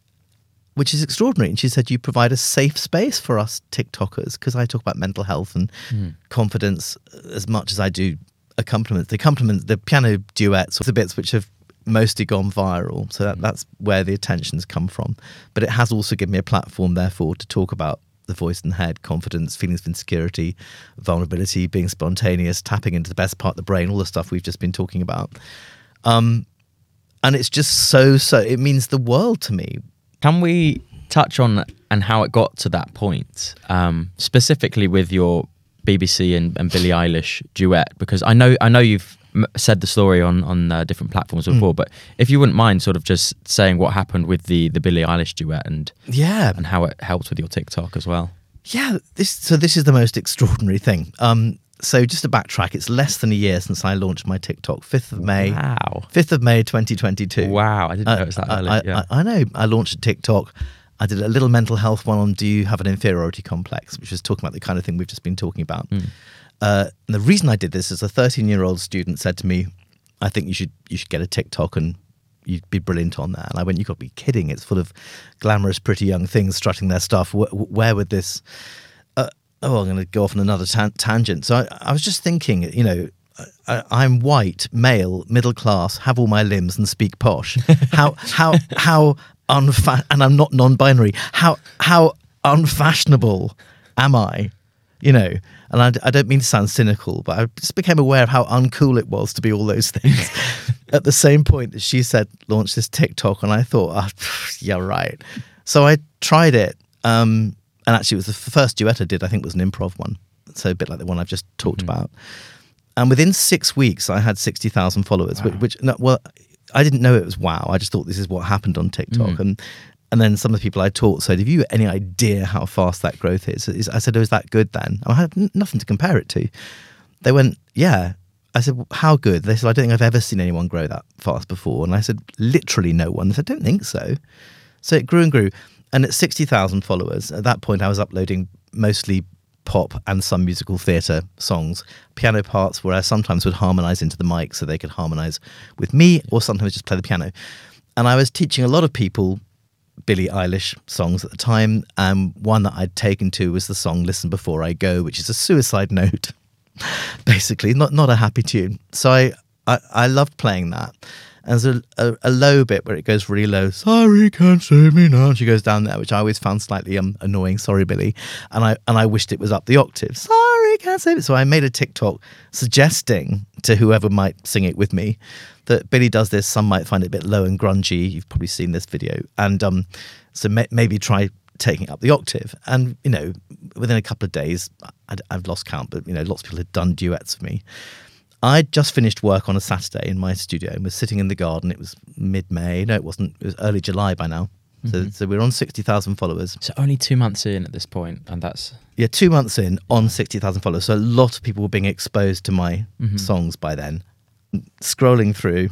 which is extraordinary. And she said, You provide a safe space for us TikTokers because I talk about mental health and Hmm. confidence as much as I do accompaniments. The accompaniments, the piano duets, the bits which have mostly gone viral. So that, that's where the attention's come from. But it has also given me a platform, therefore, to talk about the voice and head, confidence, feelings of insecurity, vulnerability, being spontaneous, tapping into the best part of the brain, all the stuff we've just been talking about. Um, and it's just so, so, it means the world to me. Can we touch on and how it got to that point, um, specifically with your BBC and, and Billie Eilish duet? Because I know I know you've m- said the story on on uh, different platforms before, but if you wouldn't mind, sort of just saying what happened with the the Billie Eilish duet and Yeah. and how it helped with your TikTok as well. Yeah, this so this is the most extraordinary thing. Um, so just to backtrack, it's less than a year since I launched my TikTok, fifth of May, Wow. fifth of May, twenty twenty two. Wow, I didn't know it was that early. I, yeah. I, I know. I launched a TikTok. I did a little mental health one on Do you have an inferiority complex, which was talking about the kind of thing we've just been talking about. Hmm. Uh, and the reason I did this is a 13 year old student said to me, "I think you should you should get a TikTok and you'd be brilliant on that." And I went, you've got to be kidding! It's full of glamorous, pretty young things strutting their stuff. Wh- wh- where would this?" Uh, oh, I'm going to go off on another tan- tangent. So I, I was just thinking, you know, I, I'm white, male, middle class, have all my limbs, and speak posh. How how how unfa- and I'm not non-binary. How how unfashionable am I? You know, and I, I don't mean to sound cynical, but I just became aware of how uncool it was to be all those things. [LAUGHS] At the same point that she said launch this TikTok, and I thought, oh, yeah, right. So I tried it, um, and actually, it was the first duet I did. I think was an improv one, so a bit like the one I've just talked about. And within six weeks, I had sixty thousand followers. Which, which no, well, I didn't know it was wow. I just thought this is what happened on TikTok, mm. and and then some of the people I taught said, "Have you any idea how fast that growth is?" Is- I said, "Oh, is that good then?" I had n- nothing to compare it to. They went, "Yeah." I said, "Well, "How good?" They said, "I don't think I've ever seen anyone grow that fast before." And I said, "Literally no one." They said, "I don't think so." So it grew and grew. And at 60,000 followers, at that point, I was uploading mostly pop and some musical theatre songs, piano parts where I sometimes would harmonise into the mic so they could harmonise with me or sometimes just play the piano. And I was teaching a lot of people Billie Eilish songs at the time. And one that I'd taken to was the song Listen Before I Go, which is a suicide [LAUGHS] note, basically, not, not a happy tune. So I, I, I loved playing that. And there's a, a, a low bit where it goes really low. Sorry, can't save me now. She goes down there, which I always found slightly um, annoying. Sorry, Billie. And I and I wished it was up the octave. Sorry, can't save it. So I made a TikTok suggesting to whoever might sing it with me that Billie does this. Some might find it a bit low and grungy. You've probably seen this video. And um, so may, maybe try taking up the octave. And you know, within a couple of days, I'd, I've lost count, but you know, lots of people had done duets for me. I'd just finished work on a Saturday in my studio and was sitting in the garden. It was mid May. No, it wasn't. It was early July by now. So, mm-hmm. so we're on 60,000 followers. so only two months in at this point, and that's Yeah, two months in on 60,000 followers. So a lot of people were being exposed to my mm-hmm. songs by then. Scrolling through,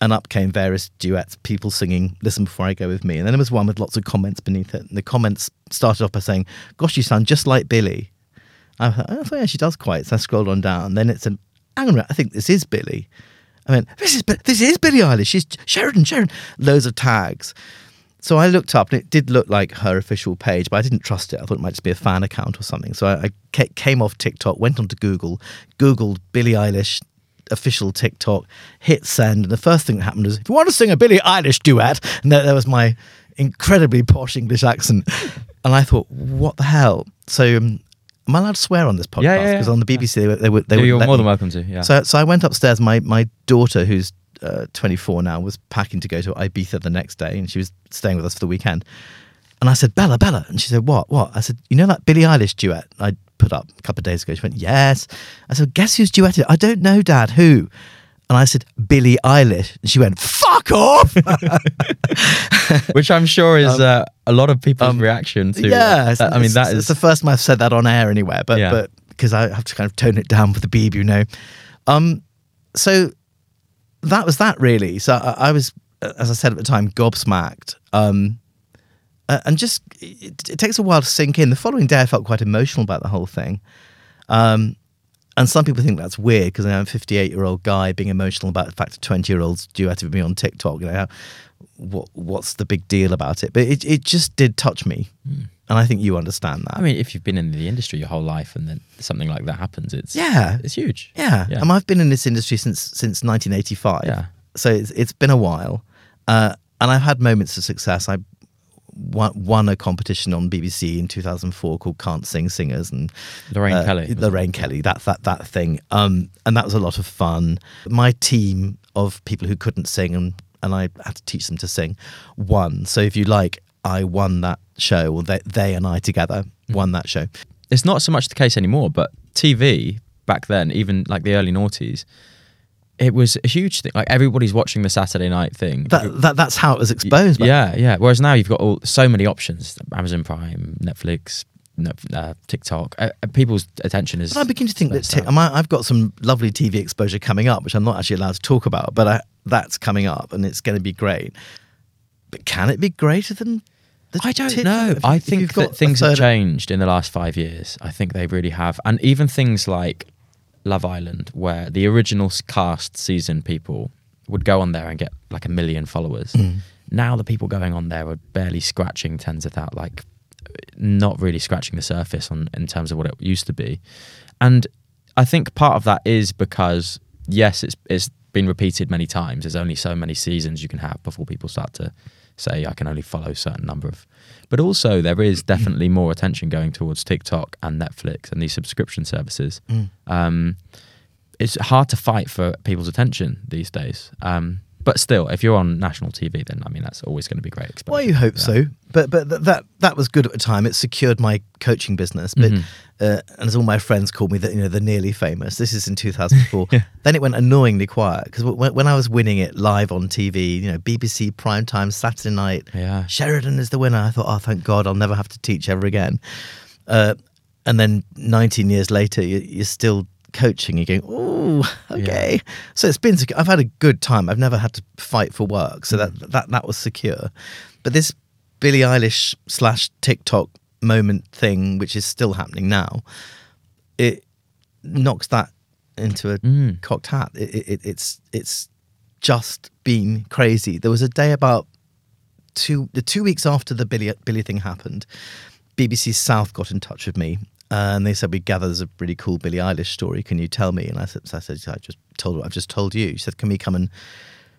and up came various duets, people singing Listen Before I Go With Me. And then there was one with lots of comments beneath it. And the comments started off by saying, Gosh, you sound just like Billie. I thought, thought yeah, she does quite. So I scrolled on down. And then it said, Hang on a minute, I think this is Billie. I went, This is, this is Billie Eilish. She's Sheridan, Sheridan. Loads of tags. So I looked up and it did look like her official page, but I didn't trust it. I thought it might just be a fan account or something. So I, I came off TikTok, went onto Google, Googled Billie Eilish official TikTok, hit send. And the first thing that happened was, if you want to sing a Billie Eilish duet, and there, there was my incredibly posh English accent. And I thought, what the hell? So um, am I allowed to swear on this podcast? Yeah, yeah, yeah. Because on the BBC, they, were- they, would they would you're more than welcome to. Yeah. So, so I went upstairs. My my daughter, who's uh, 24 now, was packing to go to Ibiza the next day, and she was staying with us for the weekend. And I said, Bella, Bella, and she said, What? What? I said, You know that Billie Eilish duet I put up a couple of days ago? She went, Yes. I said, Guess who's duetted? I don't know, Dad. Who? And I said, Billie Eilish. And she went, Fuck off. [LAUGHS] which I'm sure is uh, a lot of people's reaction to. Um, yeah, uh, I mean, it's, that it's is the first time I've said that on air anywhere, but Yeah. but because I have to kind of tone it down for the beeb, you know. Um, so that was that really. So I, I was, as I said at the time, gobsmacked. Um, uh, and just it, it takes a while to sink in. The following day, I felt quite emotional about the whole thing. Um, and some people think that's weird because I'm a 58 year old guy being emotional about the fact that 20 year olds duetted with me on TikTok. You know, what what's the big deal about it? But it it just did touch me, and I think you understand that. I mean, if you've been in the industry your whole life and then something like that happens, it's Yeah. it's huge. Yeah, Yeah. and I've been in this industry since since 1985. Yeah. so it's it's been a while, uh, and I've had moments of success. I won, a competition on BBC in 2004 called Can't Sing Singers, and Lorraine uh, Kelly. Lorraine Kelly, that that that thing, um, and that was a lot of fun. My team of people who couldn't sing and and I had to teach them to sing won. So if you like, I won that show, or they, they and I together won that show. It's not so much the case anymore, but TV back then, even like the early noughties, it was a huge thing. Like everybody's watching the Saturday night thing. That, that that's how it was exposed. back yeah, yeah. Whereas now you've got all, so many options: Amazon Prime, Netflix, Netf- uh, TikTok. Uh, uh, people's attention is. But I begin to think that burst t- out. I I've got some lovely TV exposure coming up, which I'm not actually allowed to talk about, but I, that's coming up and it's going to be great. But can it be greater than? The I don't tit- know. if- I think that things have changed in the last five years. I think they really have, and even things like Love Island, where the original cast season people would go on there and get like a million followers. Mm. Now the people going on there are barely scratching tens of thousands, like not really scratching the surface on in terms of what it used to be. And I think part of that is because yes, it's it's been repeated many times. There's only so many seasons you can have before people start to say I can only follow a certain number of. But also there is definitely more attention going towards TikTok and Netflix and these subscription services. Mm. Um, it's hard to fight for people's attention these days. Um, but still, if you're on national TV, then I mean that's always going to be great. Exposure. Well, you hope Yeah. so, but but th- that that was good at the time. It secured my coaching business. But Mhm. uh, and as all my friends called me, that you know, the nearly famous. This is in 2004. [LAUGHS] Then it went annoyingly quiet because when, when I was winning it live on TV, you know, BBC primetime Saturday night, Yeah. Sheridan is the winner. I thought, oh, thank God, I'll never have to teach ever again. Uh, and then 19 years later, you, you're still coaching. You're going, oh, [LAUGHS] okay. So it's been. I've had a good time. I've never had to fight for work, so that that that was secure. But this Billie Eilish slash TikTok moment thing, which is still happening now, it knocks that into a Mm. cocked hat. It, it, it, it's it's just been crazy. There was a day about two the two weeks after the Billie Billie thing happened, BBC South got in touch with me uh, and they said we gather there's a really cool Billie Eilish story. Can you tell me? And I said, so I said I just told I've just told you. She said, can we come and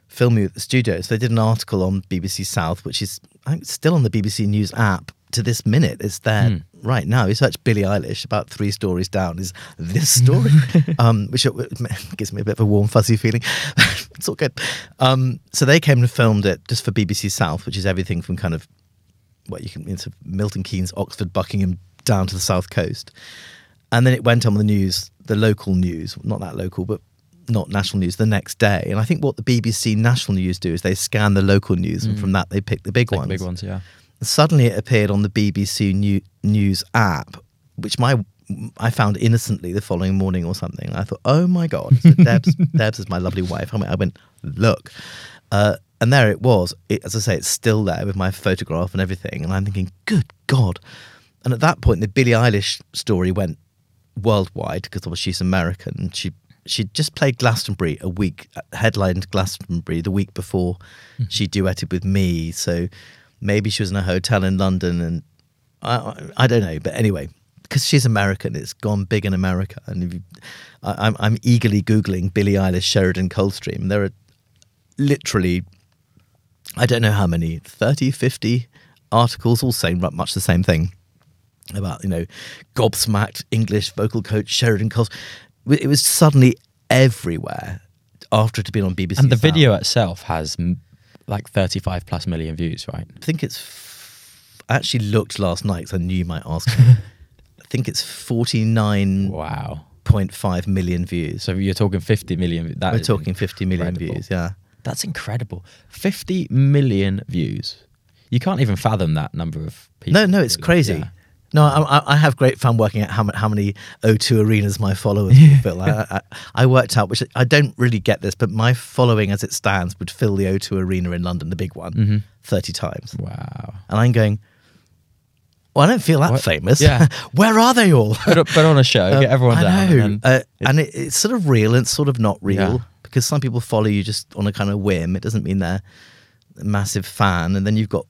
film you at the studio? So they did an article on BBC South, which is I think still on the BBC News app to this minute. It's there Hmm. right now. You search Billie Eilish, about three stories down is this story, [LAUGHS] um, which [LAUGHS] gives me a bit of a warm fuzzy feeling. [LAUGHS] it's all good. Um, so they came and filmed it just for BBC South, which is everything from kind of what you can into Milton Keynes, Oxford, Buckingham, down to the south coast. And then it went on the news, the local news, not that local, but not national news, the next day. And I think what the BBC national news do is they scan the local news, and from that they pick the big Take ones. the big ones, yeah. Suddenly, it appeared on the BBC new, News app, which my I found innocently the following morning or something. I thought, oh my god, so Debs, [LAUGHS] Debs is my lovely wife. I went, I went look, uh, and there it was. It, as I say, it's still there with my photograph and everything. And I'm thinking, good god. And at that point, the Billie Eilish story went worldwide because obviously she's American. She she just played Glastonbury a week, uh, headlined Glastonbury the week before hmm. she duetted with me. So maybe she was in a hotel in London, and I I, I don't know. But anyway, because she's American, it's gone big in America. And if you, I, I'm I'm eagerly googling Billie Eilish Sheridan Coldstream. There are literally I don't know how many 30, 50 articles all saying much the same thing about you know gobsmacked English vocal coach Sheridan Coles. It was suddenly everywhere after it had been on BBC. And the Sound. video itself has m- like 35 plus million views, right? I think it's. f- I actually looked last night because I knew you might ask. [LAUGHS] I think it's forty nine Wow. point five million views. So you're talking 50 million. That We're talking fifty million incredible. views. Yeah. That's incredible. 50 million views. You can't even fathom that number of people. No, no, it's crazy. Yeah. No, I, I- I have great fun working out how, how many O2 arenas my followers would fill. I, I, I worked out, which I don't really get this, but my following as it stands would fill the O2 arena in London, the big one, Mm-hmm. 30 times. Wow. And I'm going, well, I don't feel that What? famous. Yeah. [LAUGHS] Where are they all? Put, put on a show, Um, get everyone down. and uh, it- and it, it's sort of real and it's sort of not real Yeah. because some people follow you just on a kind of whim. It doesn't mean they're a massive fan. And then you've got,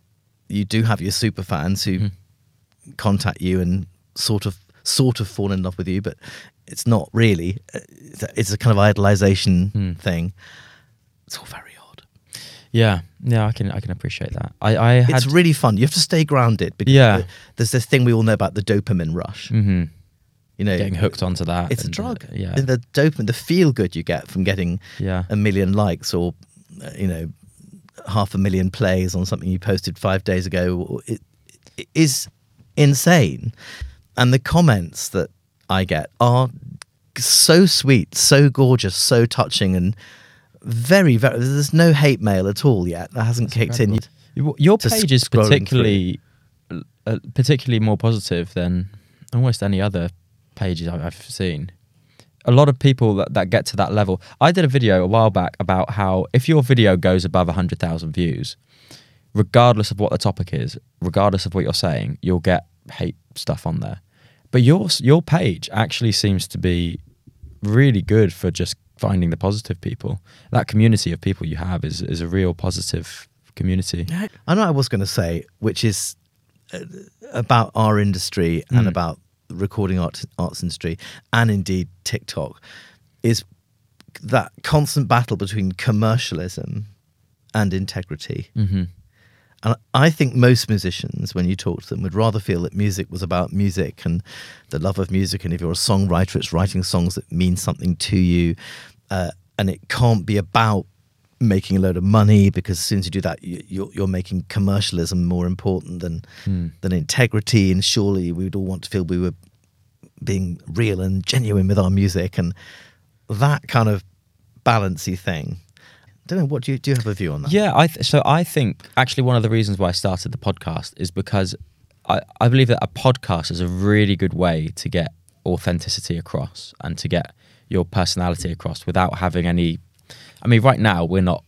you do have your super fans who Mm-hmm. Contact you and sort of, sort of fall in love with you, but it's not really. Uh, It's a, it's a kind of idolization Hmm. thing. It's all very odd. yeah, yeah, I can I can appreciate that. I I had It's really fun. You have to stay grounded because Yeah. uh, there's this thing we all know about the dopamine rush. mhm, You know, getting hooked onto that. It's a and, uh, drug. yeah, the dopamine, the feel good you get from getting Yeah. a million likes or, uh, you know, half a million plays on something you posted five days ago, it, it is insane. And the comments that I get are so sweet, so gorgeous, so touching, and very, very. There's no hate mail at all yet. That hasn't kicked in. Your- Your page is particularly uh, particularly more positive than almost any other pages I've, I've seen. A lot of people that, that get to that level. I did a video a while back about how if your video goes above 100,000 views, regardless of what the topic is, regardless of what you're saying, you'll get hate stuff on there. But your your page actually seems to be really good for just finding the positive people. That community of people you have is is a real positive community. I know what I was going to say, which is uh, about our industry and Mm. about the recording art, arts industry, and indeed TikTok, is that constant battle between commercialism and integrity. hmm And I think most musicians, when you talk to them, would rather feel that music was about music and the love of music. And if you're a songwriter, it's writing songs that mean something to you. Uh, and it can't be about making a load of money because as soon as you do that, you, you're, you're making commercialism more important than Hmm. than integrity. And surely we would all want to feel we were being real and genuine with our music and that kind of balancey thing. Don't know. What do you do? You have a view on that? Yeah, I th- so I think actually one of the reasons why I started the podcast is because I, I believe that a podcast is a really good way to get authenticity across and to get your personality across without having any. I mean, right now we're not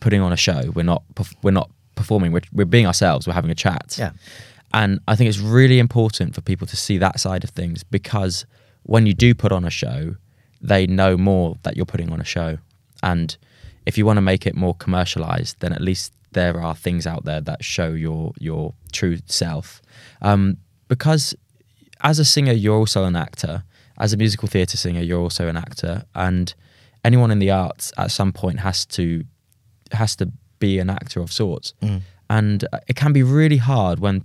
putting on a show. We're not. perf- We're not performing. We're, we're being ourselves. We're having a chat. Yeah. And I think it's really important for people to see that side of things because when you do put on a show, they know more that you're putting on a show. And if you want to make it more commercialized, then at least there are things out there that show your your true self. Um, because as a singer, you're also an actor. As a musical theatre singer, you're also an actor. And anyone in the arts at some point has to has to be an actor of sorts. Mm. And uh, it can be really hard when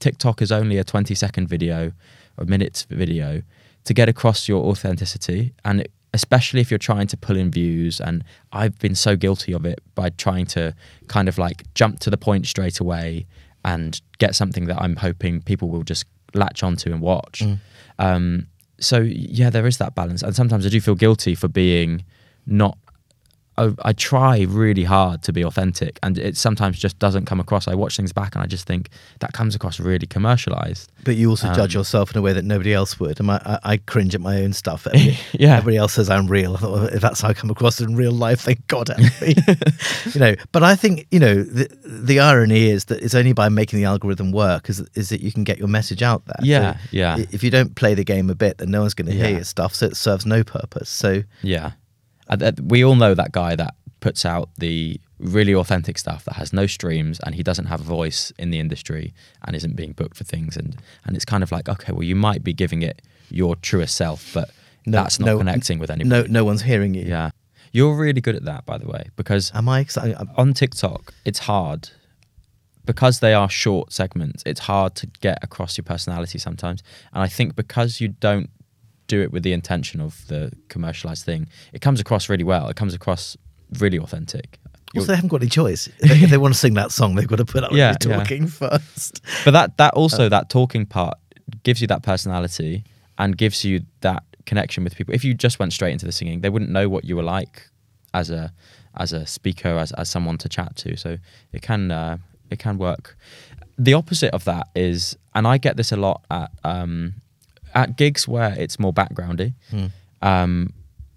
TikTok is only a 20 second video or minute video to get across your authenticity. And it, especially if you're trying to pull in views. And I've been so guilty of it by trying to kind of like jump to the point straight away and get something that I'm hoping people will just latch onto and watch. Mm. Um, so yeah, there is that balance, and sometimes I do feel guilty for being not. I, I try really hard to be authentic, and it sometimes just doesn't come across. I watch things back, and I just think that comes across really commercialized. But you also judge Um, yourself in a way that nobody else would. And I, I, I cringe at my own stuff. Everybody, [LAUGHS] Yeah. everybody else says I'm real. Thought, if that's how I come across in real life, thank God [LAUGHS] you know, but I think you know the, the irony is that it's only by making the algorithm work is is that you can get your message out there. Yeah, yeah. If you don't play the game a bit, then no one's going to hear Yeah. your stuff, so it serves no purpose. So Yeah, we all know that guy that puts out the really authentic stuff that has no streams and he doesn't have a voice in the industry and isn't being booked for things and and it's kind of like okay well you might be giving it your truest self but no, that's not no- connecting with anybody No, no one's hearing you. yeah you're really good at that by the way because Am I? excited? on TikTok, it's hard because they are short segments. It's hard to get across your personality sometimes, and I think because you don't do it with the intention of the commercialized thing, it comes across really well. It comes across really authentic. Also, they haven't got any choice. if they want to sing that song, they've got to put up Yeah, with you yeah. talking first. but that that also that talking part gives you that personality and gives you that connection with people. If you just went straight into the singing, they wouldn't know what you were like as a as a speaker, as as someone to chat to. So it can uh, it can work. the opposite of that is, and I get this a lot at um, at gigs where it's more backgroundy, um,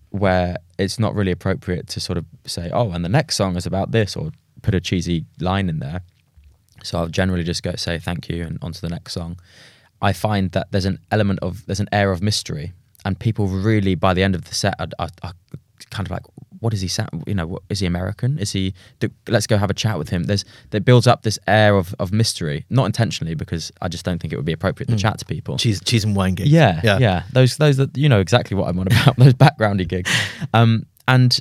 where it's not really appropriate to sort of say, oh, and the next song is about this, or put a cheesy line in there. So I'll generally just go say thank you and on to the next song. I find that there's an element of there's an air of mystery, and people really by the end of the set are, are, are kind of like, what is he? You know, what, is he American? Is he? Do, let's go have a chat with him. There's that builds up this air of, of mystery, not intentionally because I just don't think it would be appropriate to chat to people. Cheese, cheese and wine gigs. Yeah, Yeah, yeah, Those, those that you know exactly what I'm on about. [LAUGHS] those backgroundy gigs, um, and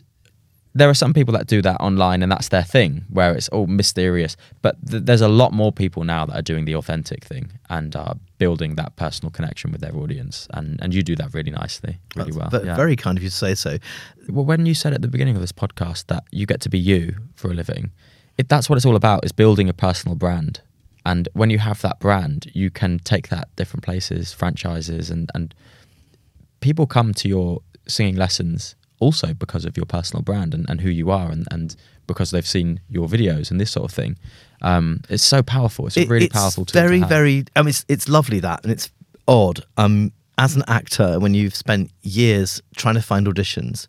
there are some people that do that online, and that's their thing, where it's all mysterious. But th- there's a lot more people now that are doing the authentic thing and are building that personal connection with their audience, and and you do that really nicely, really That's well. ve- yeah. Very kind of you to say so. Well, when you said at the beginning of this podcast that you get to be you for a living, it, that's what it's all about: is building a personal brand. And when you have that brand, you can take that different places, franchises, and and people come to your singing lessons also because of your personal brand and, and who you are, and and because they've seen your videos and this sort of thing. Um, it's so powerful. It's a really it's powerful tool. to Very, have. very. I mean, it's, it's lovely that, and it's odd. Um, as an actor, when you've spent years trying to find auditions,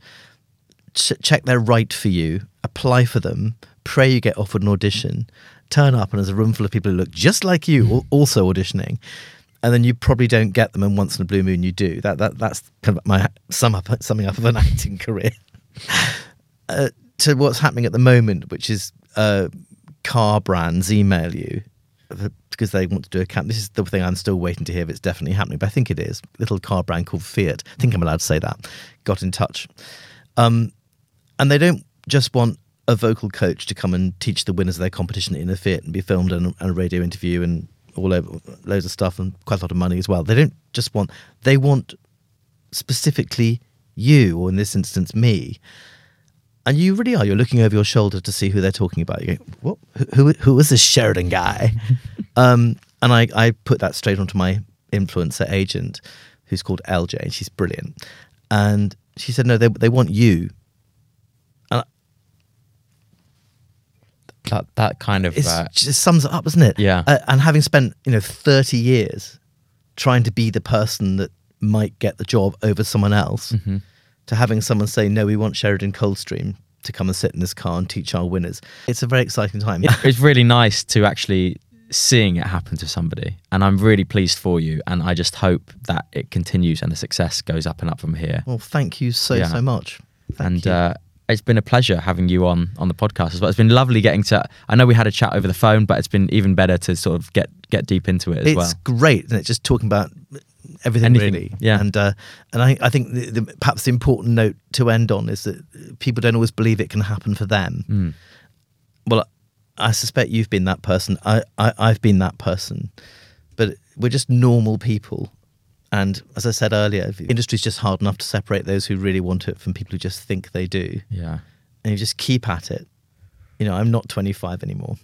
ch- check they're right for you, apply for them, pray you get offered an audition, turn up, and there's a room full of people who look just like you, also auditioning. And then you probably don't get them, and once in a blue moon you do. That that that's kind of my sum up summing up of an [LAUGHS] acting career. uh, to what's happening at the moment, which is uh, car brands email you uh, because they want to do a camp. This is the thing I'm still waiting to hear if it's definitely happening, but I think it is. Little car brand called Fiat. I think I'm allowed to say that. Got in touch, um, and they don't just want a vocal coach to come and teach the winners of their competition in a Fiat and be filmed and a radio interview and all over loads of stuff and quite a lot of money as well. They don't just want. They want specifically you, or in this instance, me. And you really are. You're looking over your shoulder to see who they're talking about. You go, what? Who, who, who is this Sheridan guy? [LAUGHS] um, and I, I put that straight onto my influencer agent, who's called LJ, and she's brilliant. And she said, no, they, they want you. That that kind of it uh, just sums it up, doesn't it? Yeah. Uh, and having spent, you know, 30 years trying to be the person that might get the job over someone else, Mm-hmm. to having someone say, no, we want Sheridan Coldstream to come and sit in this car and teach our winners. It's a very exciting time. it- it's really nice to actually seeing it happen to somebody and i'm really pleased for you and i just hope that it continues and the success goes up and up from here Well, thank you so, Yeah. so much. Thank and you. uh, it's been a pleasure having you on on the podcast as well it's been lovely getting to i know we had a chat over the phone but it's been even better to sort of get get deep into it as it's well It's great, isn't it? Just talking about everything, Anything, really. yeah. And uh, and I, I think the, the, perhaps the important note to end on is that people don't always believe it can happen for them. Mm. Well, I suspect you've been that person. I, I I've been that person, but we're just normal people. And as I said earlier, the industry's just hard enough to separate those who really want it from people who just think they do. yeah and you just keep at it. You know, I'm not 25 anymore.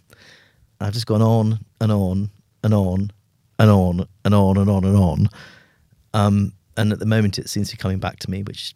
I've just gone on and on and on and on and on and on and on. Um, and at the moment, it seems to be coming back to me, which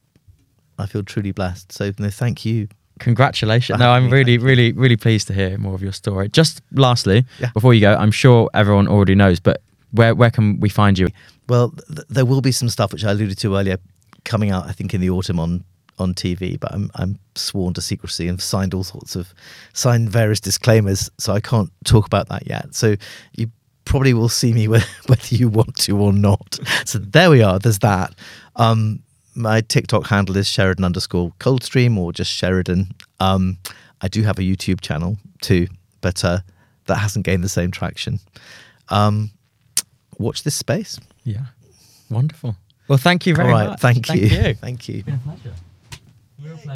I feel truly blessed. So, no, thank you. Congratulations. No, I'm really, really, really pleased to hear more of your story. Just lastly, Yeah. before you go, I'm sure everyone already knows, but where, where can we find you? Well, th- there will be some stuff which I alluded to earlier coming out, I think, in the autumn on on TV, but I'm I'm sworn to secrecy and signed all sorts of signed various disclaimers, so I can't talk about that yet. So you probably will see me [LAUGHS] whether, you want to or not. So there we are. There's that. Um, my TikTok handle is Sheridan underscore Coldstream or just Sheridan. Um, I do have a YouTube channel too, but uh, that hasn't gained the same traction. Um, watch this space. Yeah. Wonderful. Well, thank you very All right. much. Thank, you. Thank you. Thank you. Been a pleasure.